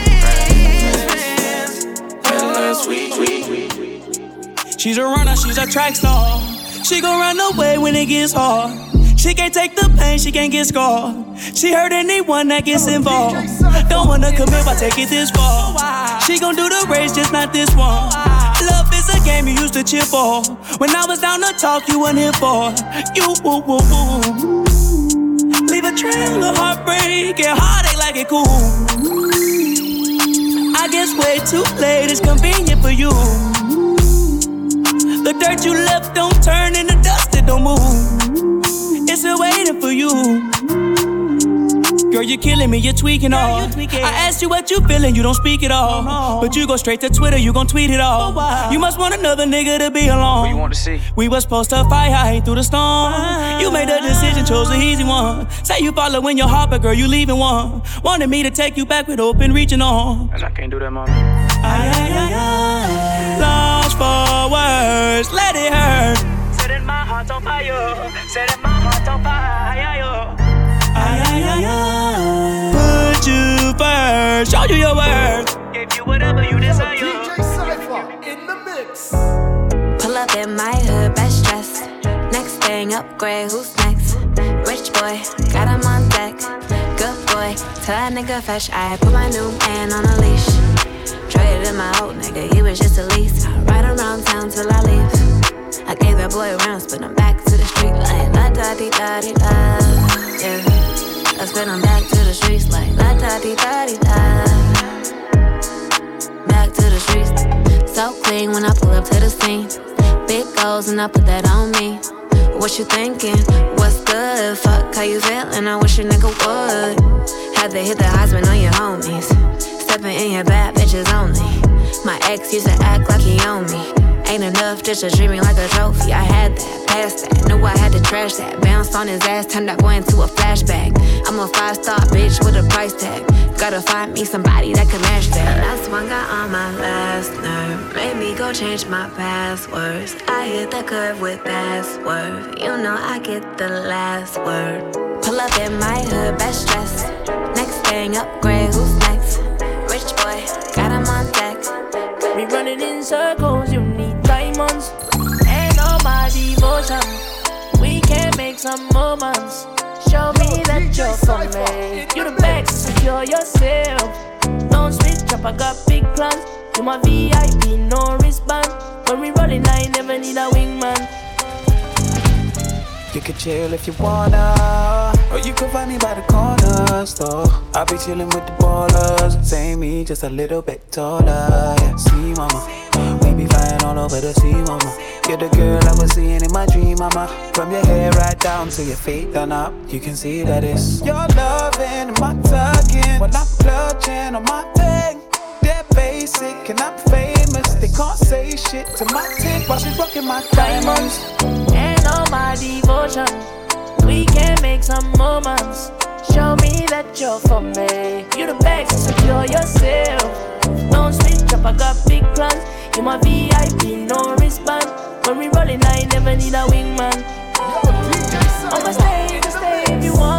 Met last week. She's a runner, she's a track star. She gon' run away when it gets hard. She can't take the pain, she can't get scarred. She hurt anyone that gets involved. Don't wanna commit, but take it this far. She gon' do the race, just not this one. Love is a game you used to cheer for. When I was down to talk, you weren't here for. You woo woo woo. Leave a trail of heartbreak and heartache like it cool. I guess way too late is convenient for you. The dirt you left don't turn into dust, it don't move. It's still waiting for you. Girl, you're killing me, you're tweaking all. You tweaking. I asked you what you feeling, you don't speak at all. But you go straight to Twitter, you gon' tweet it all. You must want another nigga to be alone. What you want to see? We was supposed to fight high through the storm. You ah. made a decision, chose the easy one. Say you following your heart, but girl, you leaving one. Wanted me to take you back with open reaching on. And I can't do that, ay. Lost for words, let it hurt. Setting my heart on fire, setting my Put you first, show you your worth. Gave you whatever you desire. DJ Syfer in the mix. Pull up in my hood, best dressed. Next thing, upgrade, who's next? Rich boy, got him on deck. Good boy, tell that nigga fetch. I put my new man on a leash. Traded in my old nigga, he was just a lease. I ride around town till I leave. I gave that boy rounds, but I'm back to the street like la da di da di da. Yeah, I spin him back to the streets like la da di da di da. Back to the streets, so clean when I pull up to the scene. Big goals and I put that on me. What you thinking? What's good? Fuck how you feeling? I wish a nigga would. Had to hit the husband on your homies. Stepping in your bad bitches only. My ex used to act like he owned me. Ain't enough just treat me like a trophy. I had that, passed that, knew I had to trash that. Bounced on his ass, turned that boy into a flashback. I'm a five star bitch with a price tag. Gotta find me somebody that can match that. Last one got on my last nerve. Made me go change my passwords. I hit the curve with password. You know I get the last word. Pull up in my hood, best dressed. Next thing, upgrade, who's next? Rich boy, got him on deck. We running in circles, you need diamonds. Ain't no my devotion. We can make some moments. Show me that you're for me. You the best, secure yourself. Don't switch up, I got big plans. You my VIP, no wristband. When we rolling, I never need a wingman. You can chill if you wanna, or you can find me by the corner store. I'll be chillin' with the ballers, same me, just a little bit taller. Yeah, see, mama, we be flying all over the sea, mama. You're the girl I was seeing in my dream, mama. From your hair right down to your feet done up, you can see that it's your loving my tugging. When I'm clutching on my thing, they're basic and I'm famous. They can't say shit to my tick while she's rocking my diamonds. No my devotion. We can make some moments. Show me that you're for me. You the best, secure yourself. Don't switch up, I got big plans. You my VIP, no wristband. When we rolling, I never need a wingman. I'ma stay, I'ma stay if you wanna.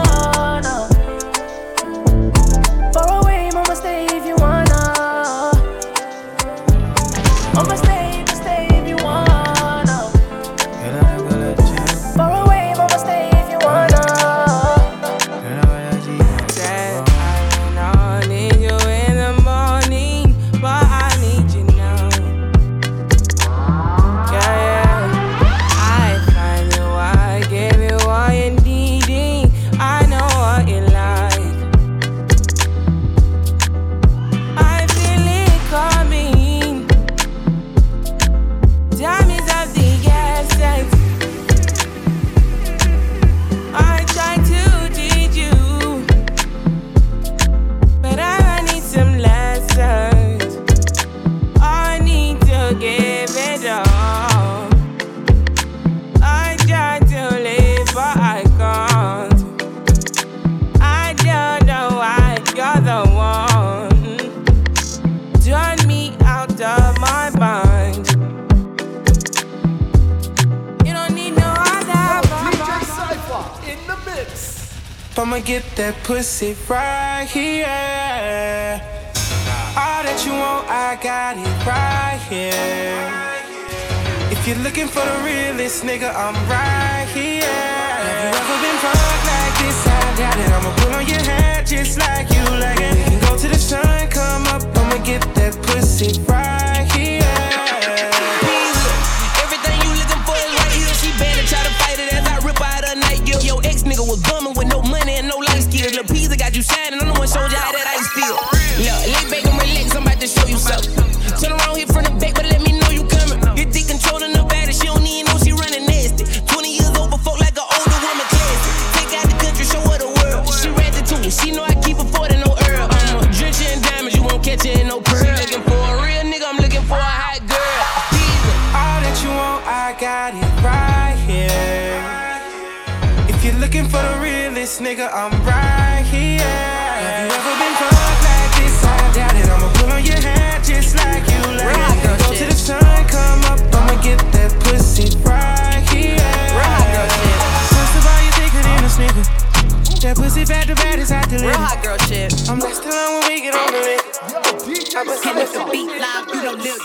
Pussy right here.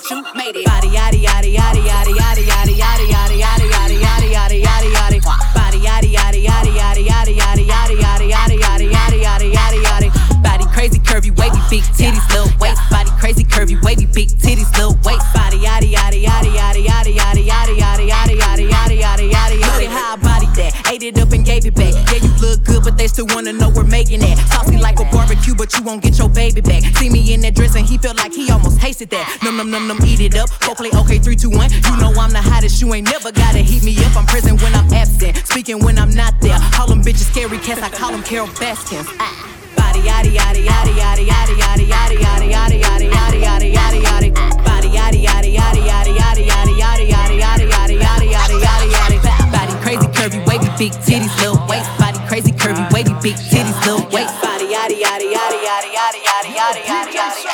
You Lil Juke made it. Body yaddy yaddy yaddy yaddy yaddy yaddy yaddy yaddy yaddy yaddy yaddy yaddy yaddy yaddy. Body yaddy yaddy yaddy yaddy yaddy yaddy yaddy yaddy yaddy yaddy yaddy yaddy yaddy yaddy. Body crazy curvy wavy big titties little waist. Body crazy curvy wavy big titties little waist. Body yaddy yaddy yaddy yaddy yaddy yaddy yaddy yaddy yaddy yaddy yaddy yaddy yaddy yaddy. How I body that, ate it up and gave it back. Yeah, you look good, but they still wanna know we're making that. Saucy like a barbecue, but you won't get your baby back. See me in that dress and he felt like tasted that. Num num num num, eat it up. Go play okay, three, two, one. You know I'm the hottest. You ain't never gotta heat me up. I'm present when I'm absent, speaking when I'm not there. Call them bitches scary cats. I call them Carole Baskins. Ah. Body yaddy yaddy yaddy yaddy yaddy yaddy yaddy yaddy yaddy yaddy yaddy yaddy yaddy yaddy. Body yaddy yaddy yaddy yaddy yaddy yaddy yaddy yaddy yaddy yaddy yaddy yaddy yaddy yaddy. Body crazy curvy wavy big titties little waist. Body crazy curvy wavy big titties little waist. Body yaddy yaddy yaddy yaddy yaddy yaddy yaddy yaddy.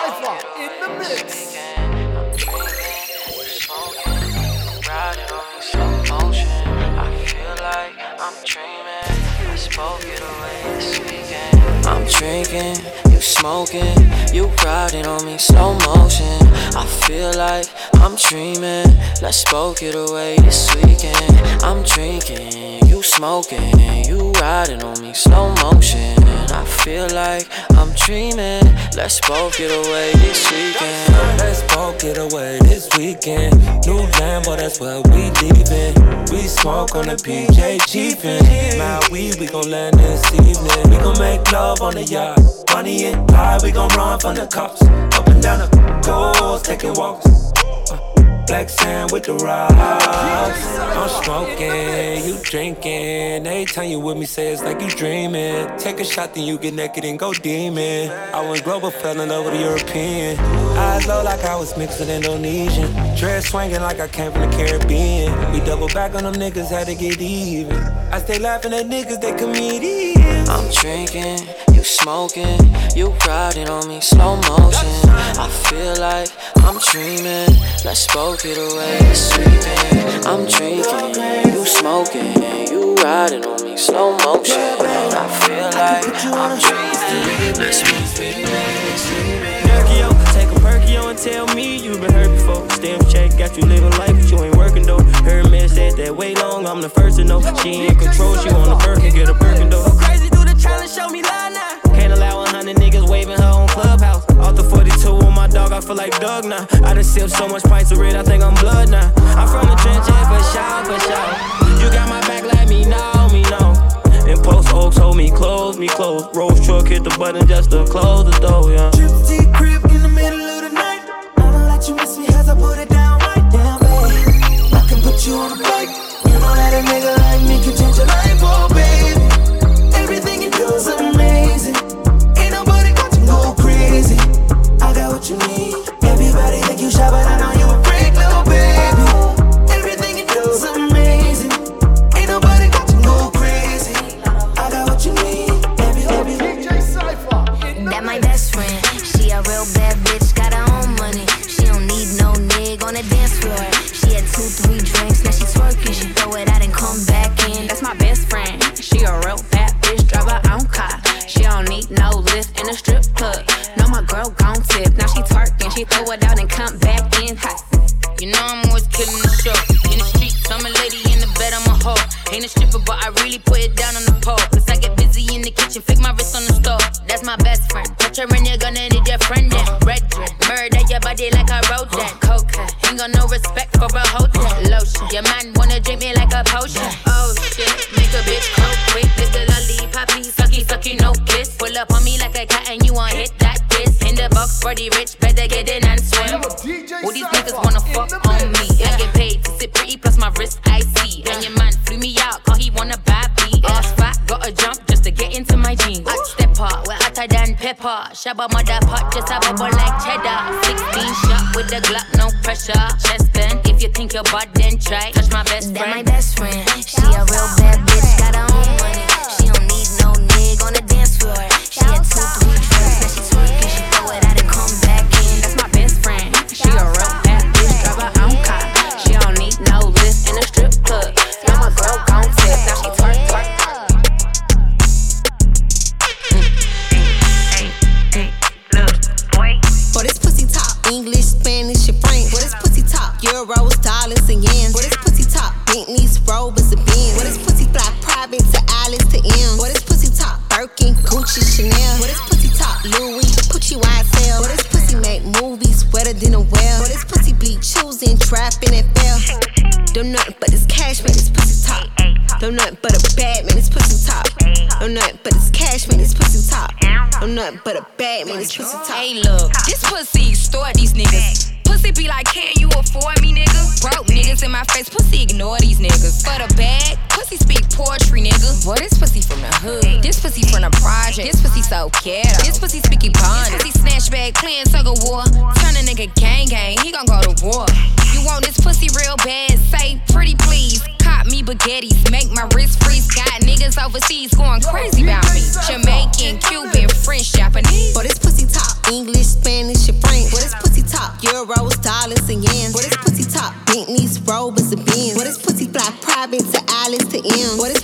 I'm drinking, you smoking, you riding on me slow motion. I feel like I'm dreaming. Let's spoke it away this weekend. I'm drinking, you smoking, and you riding on me slow motion. I feel like I'm dreaming. Let's both get away this weekend. Let's both get away this weekend. New Lambo, that's where we leaving. We smoke on the PJ Chiefin. My weed, we gon' land this evening. We gon' make love on the yacht. Money and high, we gon' run from the cops. Up and down the coast, taking walks. Sand with the rocks. I'm smoking, you drinking. Every time you with me, say it's like you dreaming. Take a shot, then you get naked and go demon. I went global, fell in love with a European. Eyes low like I was mixed with Indonesian. Dress swinging like I came from the Caribbean. We double back on them niggas, had to get even. I stay laughing at niggas, they comedians. I'm drinking, you smoking, you riding on me slow motion. I feel like I'm dreaming. Let's both get away this weekend. I'm drinking, you smoking, you riding on me slow motion. I feel like I'm dreaming. Let's both get away this weekend. Perkio, take a Perkio and tell me you've been hurt before. Stem check, got you living life, but you ain't working though. Her man said that way long, I'm the first to know. She in control, she want a Birkin, get a Birkin though. Go crazy, do the challenge, show me love dog, I feel like Doug now. I done sipped so much pints of red, I think I'm blood now. I'm from the trenches for sure, for sure. You got my back, let me know, me know. And post oaks hold me close, me close. Rose truck hit the button just to close the door, yeah. Trip crib in the middle of the night. I don't let you miss me as I put it down right down, babe. I can put you on a flight. You know that a nigga pepper. Mother pot, just a bubble like cheddar. 16 shot with the Glock, no pressure. Chest bend, if you think you're bad, then try. Touch my best That friend. my best friend. She a real bad bitch, got her own money. She don't need no nigga on the dance floor. She had two, three drinks, now she twerking. She throw it out and come back in. That's my best friend. She a real bad bitch, drive her own car. She don't need no lift in a strip club. Boy, this pussy from the hood. This pussy from the project. This pussy so ghetto. This pussy speak Ebonics. This pussy snatch bag, playing tug of war. Turn a nigga gang gang, he gon' go to war. You want this pussy real bad? Say pretty please. Cop me baguettes, make my wrist freeze. Got niggas overseas going crazy about me. Jamaican, Cuban, French, Japanese. For this pussy talk, English, Spanish, and French. For this pussy talk, Euros, dollars, and yens. For this pussy talk, Bentleys, Rovers, and Benz. For this pussy fly private to Alice to M. For this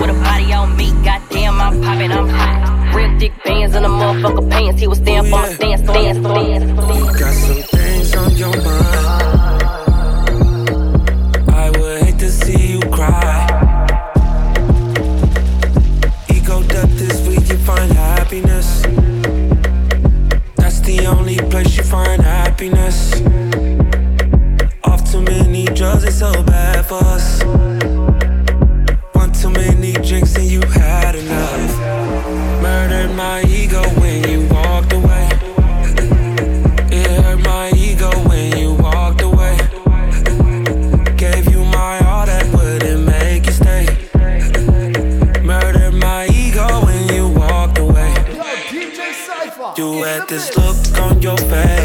with a body on me, goddamn, I'm popping, I'm hot. Real thick bands in the motherfucker pants, he was stand for my stance, stance, stance. Got some things on your mind. I would hate to see you cry. Ego death is where you find happiness. That's the only place you find happiness. Off too many drugs, it's so bad for us. Too many drinks and you had enough. Murdered my ego when you walked away. It hurt my ego when you walked away. Gave you my all that wouldn't make you stay. Murdered my ego when you walked away. Yo, DJ Syfer. You had this look on your face.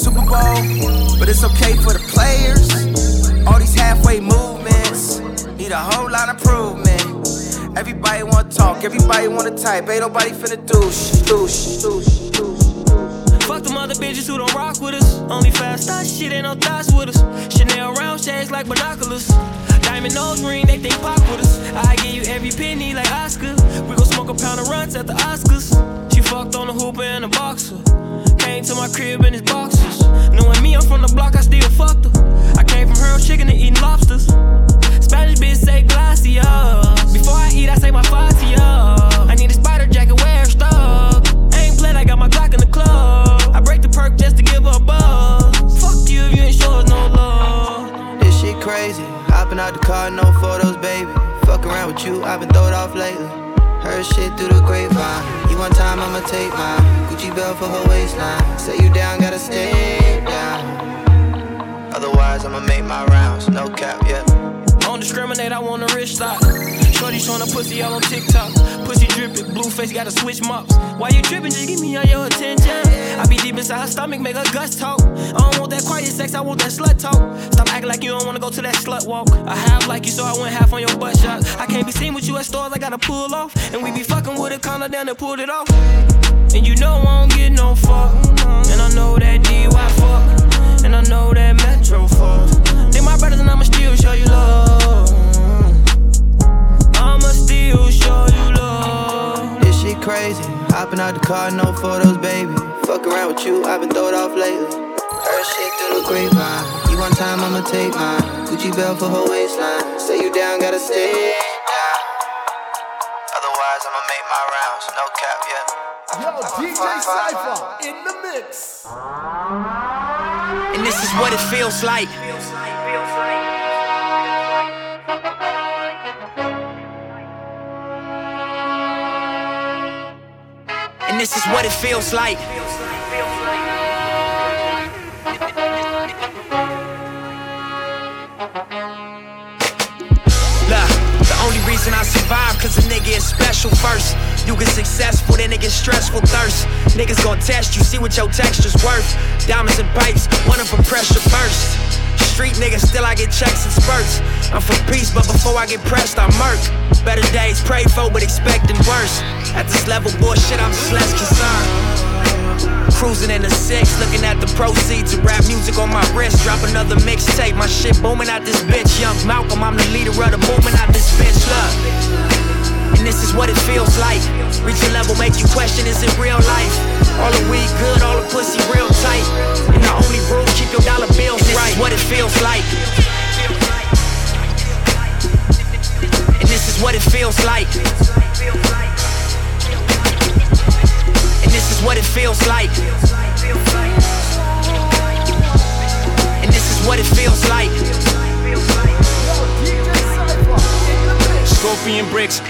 Super Bowl, but it's okay for the players. All these halfway movements need a whole lot of improvement. Everybody wanna talk, everybody wanna type, ain't nobody finna do shit, do shit, do shit. Fuck them other bitches who don't rock with us. Only fast thoughts, shit ain't no thoughts with us. Chanel round shades like binoculars. Diamond nose ring, they think pop with us. I give you every penny like Oscar. We gon' smoke a pound of runs at the Oscars. She fucked on the hooper and the boxer. Came to my crib in his boxes. Knowing me, I'm from the block, I still fucked her. I came from her chicken and eating lobsters. Spanish bitch say Heard shit through the grapevine. You one time, I'ma take mine. Gucci belt for her waistline. Say you down, gotta stay down. Otherwise, I'ma make my rounds. No cap, yeah. Don't discriminate, I want a rich stock. Shorty showing a pussy all on TikTok. Pussy dripping, blue face, gotta switch mops. Why you tripping? Just give me all your attention. I be deep inside her stomach, make her guts talk. I don't want that quiet sex, I want that slut talk. Stop acting like you don't wanna go to that slut walk. I have like you, so I went half on your butt shot. I can't be seen with you at stores, I gotta pull off. And we be fucking with a counter down and pulled it off. And you know I don't get no fuck. And I know that DY fuck. And I know that Metro fuck. They my brothers and I'ma still show you love. I'ma still show you love. This shit crazy. Hopping out the car, no photos, baby. Fuck around with you, I've been throwed off lately. Heard shit through the grapevine. You one time, I'ma take mine. Gucci belt for her waistline. Say you down, gotta stay down. Otherwise, I'ma make my rounds. No cap, yeah. Yo, DJ Syfer in the mix. And this is what it feels like. And this is what it feels like. Look, the only reason I survive, cause a nigga is special first. You get successful, then it get stressful thirst. Niggas gon' test you, see what your texture's worth. Diamonds and pipes, one of them pressure burst. Street niggas, still I get checks and spurts. I'm for peace, but before I get pressed, I murk. Better days prayed for, but expecting worse. At this level, bullshit, I'm just less concerned. Cruising in the six, looking at the proceeds of rap music on my wrist. Drop another mixtape, my shit booming out this bitch. Young Malcolm, I'm the leader of the movement out this bitch. Look, and this is what it feels like. Reach level, make you question, is it real life? All the weed good, Bricks,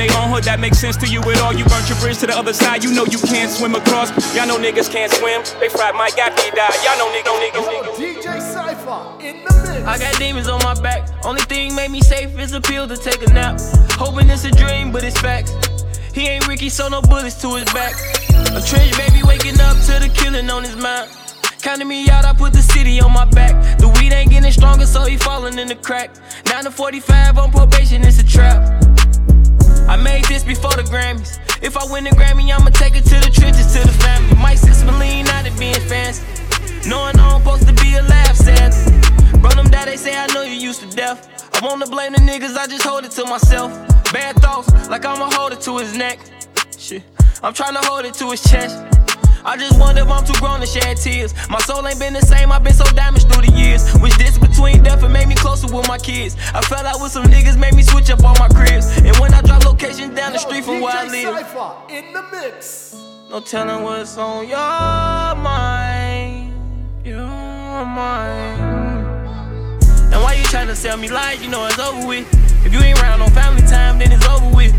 in their own hood, that makes sense to you at all. You burnt your bridge to the other side, you know you can't swim across. Y'all know niggas can't swim, they fried my guy, he died. Y'all know niggas, niggas, niggas. DJ Syfer in the mix. I got demons on my back. Only thing made me safe is a pill to take a nap. Hoping it's a dream, but it's facts. He ain't Ricky, so no bullets to his back. A trench baby waking up to the killing on his mind. Counting me out, I put the city on my back. The weed ain't getting stronger, so he falling in the crack. 9 to 45 on probation, it's a trap. I made this before the Grammys. If I win the Grammy, I'ma take it to the trenches, to the family. Might six million out of being fancy. Knowing I'm supposed to be a laugh, sad. Bro, them dad, they say I know you used to death. I wanna blame the niggas, I just hold it to myself. Bad thoughts, like I'ma hold it to his neck. Shit, I'm tryna hold it to his chest. I just wonder if I'm too grown to shed tears. My soul ain't been the same, I've been so damaged through the years. Wish this between death and made me closer with my kids. I fell out with some niggas, made me switch up all my cribs. And when I drop location down the street from where I live, Syfer in the mix. no telling what's on your mind. Your mind. And why you tryna sell me lies? You know it's over with. If you ain't around on family time, then it's over with.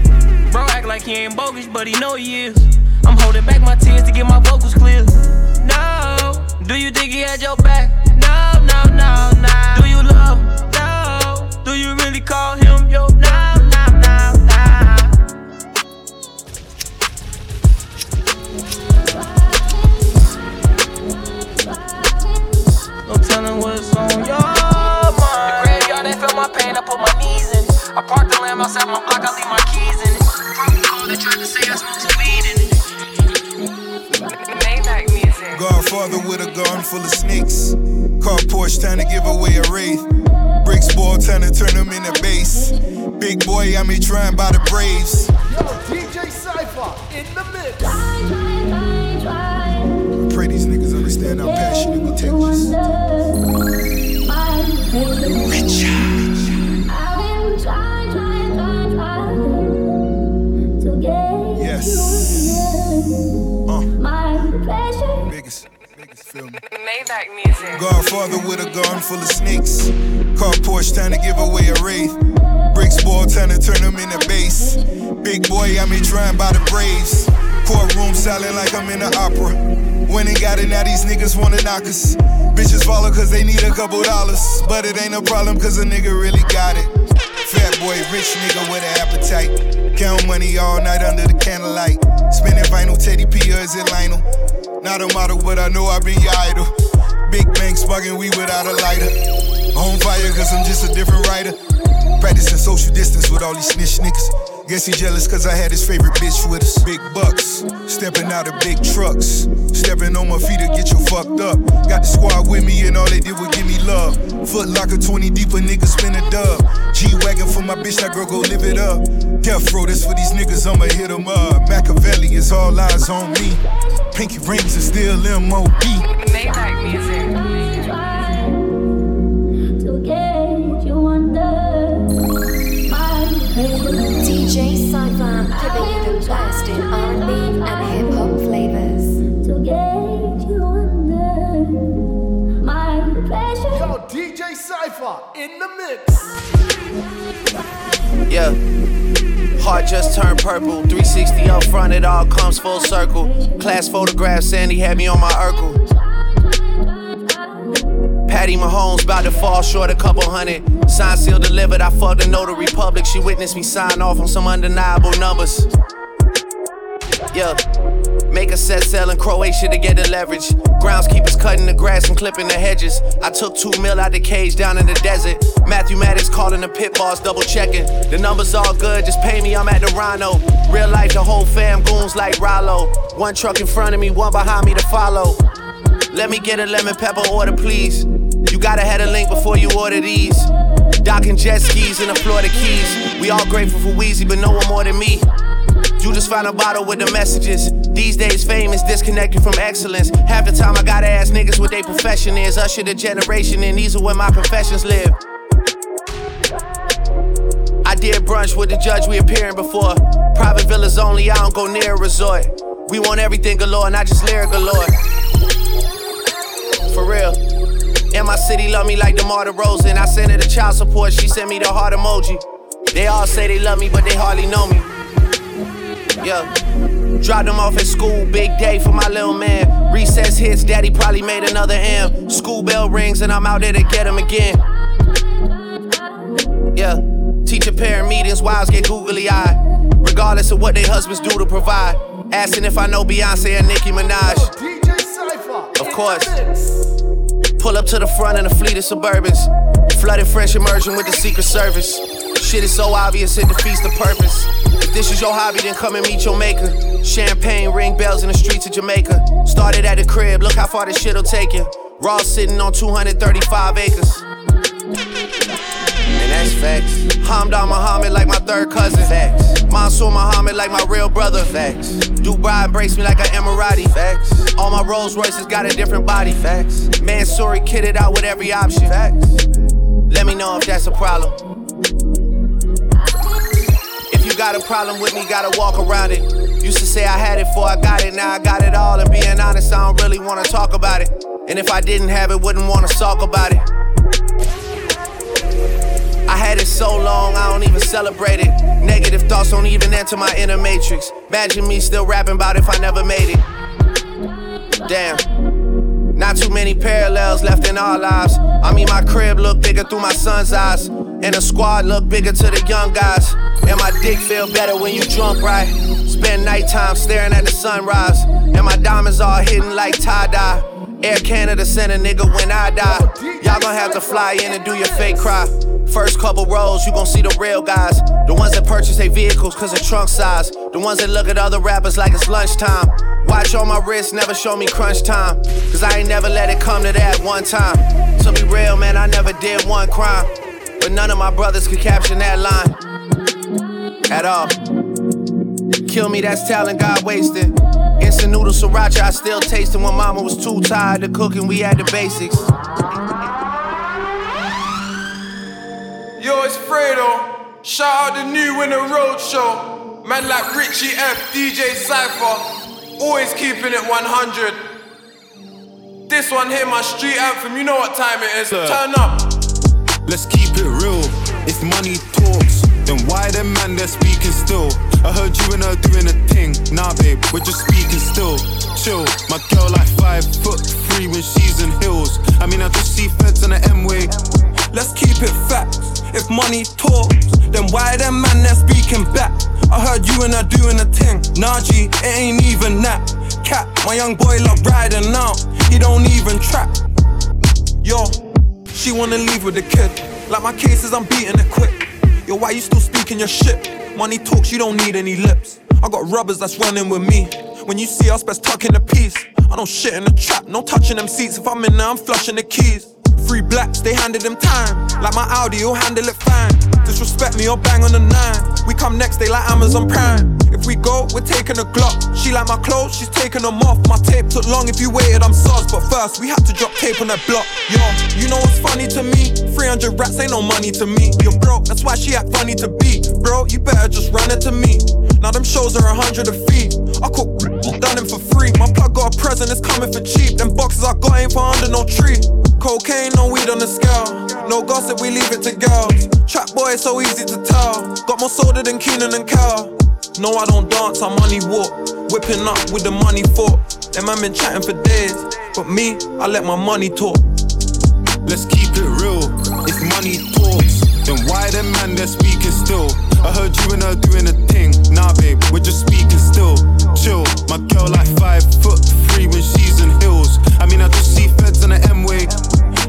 Bro act like he ain't bogus, but he know he is. I'm holding back my tears to get my vocals clear. No, do you think he had your back? No, no, no, no. Do you love? No. Do you really call him your? Turn them into base. Big boy, I'm here trying by the Braves. Yo, DJ Syfer in the mix. I pray these niggas understand how passionate we take this. Yes. Uh. Biggest, biggest. Maybach music. Godfather with a gun full of snakes. Car Porsche trying to give away a wraith. Bricks ball trying to turn them into base. Big boy, I'm trying by the Braves. Courtroom silent like I'm in the opera. When they got it, now these niggas wanna knock us. Bitches follow cause they need a couple dollars. But it ain't a problem cause a nigga really got it. Fat boy, rich nigga with an appetite. Count money all night under the candlelight. Spinning vinyl, Teddy P or is it Lionel? Not a model, but I know I been your idol. Big banks bugging we without a lighter. On fire, cause I'm just a different writer. Practicing social distance with all these snitch niggas. Guess he jealous cause I had his favorite bitch with us. Big bucks, stepping out of big trucks. Stepping on my feet to get you fucked up. Got the squad with me and all they did was give me love. Foot locker 20 deep, a nigga spin a dub. G Wagon for my bitch, that girl go live it up. Death row, this for these niggas, I'ma hit 'em up. Machiavelli is all eyes on me. Pinky rings are still MOB. Maybach music. In the mix. Yeah. Heart just turned purple. 360 up front, it all comes full circle. Class photograph, Sandy had me on my Urkel. Patty Mahomes about to fall short a couple hundred. Sign seal delivered, I fucked the notary public. She witnessed me sign off on some undeniable numbers. Yeah. Make a set sell in Croatia to get the leverage. Groundskeepers cutting the grass and clipping the hedges. I took two mil out the cage down in the desert. Matthew Maddox calling the pit boss, double checking. The numbers all good, just pay me, I'm at the Rhino. Real life, the whole fam goons like Rollo. One truck in front of me, one behind me to follow. Let me get a lemon pepper order, please. You gotta have a link before you order these. Docking jet skis in the Florida Keys. We all grateful for Weezy, but no one more than me. You just find a bottle with the messages. These days, fame is disconnected from excellence. Half the time, I gotta ask niggas what their profession is. Usher the generation, and these are where my professions live. I did brunch with the judge we appearing before. Private villas only, I don't go near a resort. We want everything galore, not just lyric galore. For real. And my city love me like DeMar DeRozan. I sent her the child support, she sent me the heart emoji. They all say they love me, but they hardly know me. Yeah. Dropped them off at school, big day for my little man. Recess hits, daddy probably made another M. School bell rings, and I'm out there to get him again. Yeah. Teacher parent meetings, wives get googly eyed. Regardless of what their husbands do to provide. Asking if I know Beyonce and Nicki Minaj. Of course. Pull up to the front in a fleet of Suburbans. Flooded French immersion with the Secret Service. Shit is so obvious, it defeats the purpose. If this is your hobby, then come and meet your maker. Champagne, ring bells in the streets of Jamaica. Started at the crib, look how far this shit'll take you. Raw sitting on 235 acres. And that's facts. Hamdan Muhammad like my third cousin. Facts. Mansour Muhammad like my real brother. Facts. Dubai embrace me like an Emirati. Facts. All my Rolls Royces got a different body. Facts. Mansory kitted out with every option. Facts. Let me know if that's a problem. Got a problem with me, gotta walk around it. Used to say I had it before I got it, now I got it all. And being honest, I don't really wanna talk about it. And if I didn't have it, wouldn't wanna talk about it. I had it so long, I don't even celebrate it. Negative thoughts don't even enter my inner matrix. Imagine me still rapping about if I never made it. Damn. Not too many parallels left in our lives. I mean, my crib look bigger through my son's eyes. And the squad look bigger to the young guys. And my dick feel better when you drunk, right? Spend nighttime staring at the sunrise. And my diamonds all hidden like tie dye. Air Canada sent a nigga when I die. Y'all gon' have to fly in and do your fake cry. First couple rows, you gon' see the real guys. The ones that purchase their vehicles cause of trunk size. The ones that look at other rappers like it's lunchtime. Watch on my wrist, never show me crunch time. Cause I ain't never let it come to that one time. To be real, man, I never did one crime. But none of my brothers could caption that line. At all. Kill me, that's talent God wasted. Instant noodle sriracha, I still taste it when mama was too tired to cook and we had the basics. Yo, it's Fredo. Shout out the new in the road show. Man like Richie F, DJ Syfer. Always keeping it 100. This one here, my street anthem. You know what time it is. Turn up. Let's keep it real. If money talks, then why them man they're speaking still? I heard you and her doing a thing. Nah, babe, we're just speaking still. Chill, my girl like five foot three when she's in heels. I mean, I just see feds on the M way. Let's keep it facts. If money talks, then why them man they're speaking back? I heard you and her doing a thing. Nah, G, it ain't even that. Cat, my young boy love riding out. He don't even trap. Yo, she wanna leave with the kid. Like my cases, I'm beating it quick. Yo, why you still speaking your shit? Money talks, you don't need any lips. I got rubbers that's running with me. When you see us, best tuck in the piece. I don't shit in the trap, no touching them seats. If I'm in there, I'm flushing the keys. Free blacks, they handed them time. Like my Audi, you'll handle it fine. Disrespect me or bang on the nine. We come next, they like Amazon Prime. If we go, we're taking a Glock. She like my clothes, she's taking them off. My tape took long, if you waited, I'm sus. But first, we had to drop tape on that block. Yo, you know what's funny to me? 300 rats ain't no money to me. You're broke, that's why she act funny to be. Bro, you better just run it to me. Now them shows are a hundred a fee. I cook, done them for free. My plug got a present, it's coming for cheap. Them boxes I got ain't for under no tree. Cocaine, no weed on the scale. No gossip, we leave it to girls. Trap boy, so easy to tell. Got more soda than Kenan and Kel. No, I don't dance, I money walk. Whipping up with the money fork. Them man been chatting for days. But me, I let my money talk. Let's keep it real. If money talks, then why them man they're speaking still? I heard you and her doing a thing. Nah, babe, we're just speaking still. Chill, my girl like five foot three when she's in heels. I mean, I just see feds on the M way.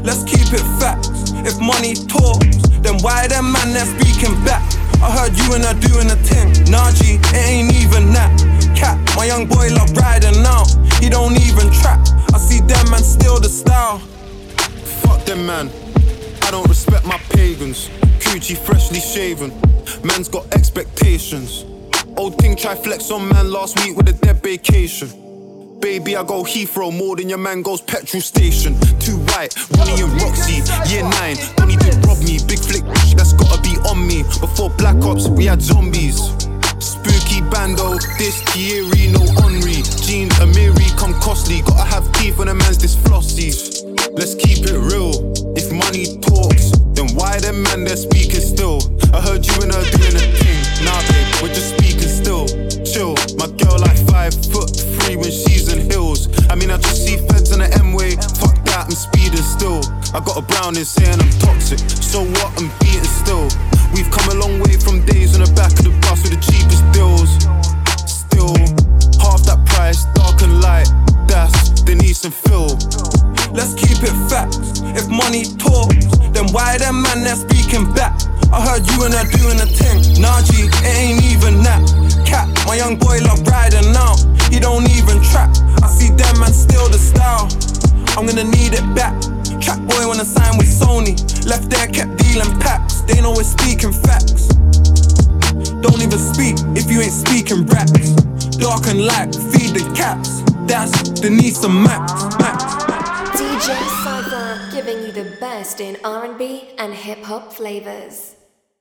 Let's keep it facts. If money talks, then why them man they're speaking back? I heard you and her doing a thing. Nah, it ain't even that. Cat, my young boy love riding out. He don't even trap. I see them man steal the style. Fuck them, man. I don't respect my pagans. Coochie freshly shaven. Man's got expectations. Old king try flex on man last week with a dead vacation. Baby, I go Heathrow more than your man goes petrol station. Too white, Ronnie and Roxy, year nine. Don't need to rob me. Big flick, that's gotta be on me. Before Black Ops, we had zombies. Spooky bando, this Thierry, no Henri. Jean Amiri, come costly. Gotta have teeth when a man's this flossy. Let's keep it real. If money talks, then why them man they're speaking still? I heard you and her doing a thing. Nah, babe, we're just speaking still. Chill, my girl like five foot three when she's in heels. I mean, I just see feds on the M way. Fuck that, I'm speeding still. I got a brown in saying I'm toxic. So what? I'm beating still. We've come a long way from days on the back of the bus with the cheapest deals. Still, half that price, dark and light. That's Denise and Phil. Let's keep it facts. If money talks, then why them man they're speaking back? I heard you and her doing a thing. Nah, G, it ain't even that. Cat, my young boy love riding out. He don't even trap. I see them man steal the style. I'm gonna need it back. Trap boy wanna sign with Sony. Left there, kept dealing packs. They know we're speaking facts. Don't even speak if you ain't speaking raps. Dark and light, feed the cats. That's Denise and Max. Max. DJ Syfer giving you the best in R&B and hip hop flavors.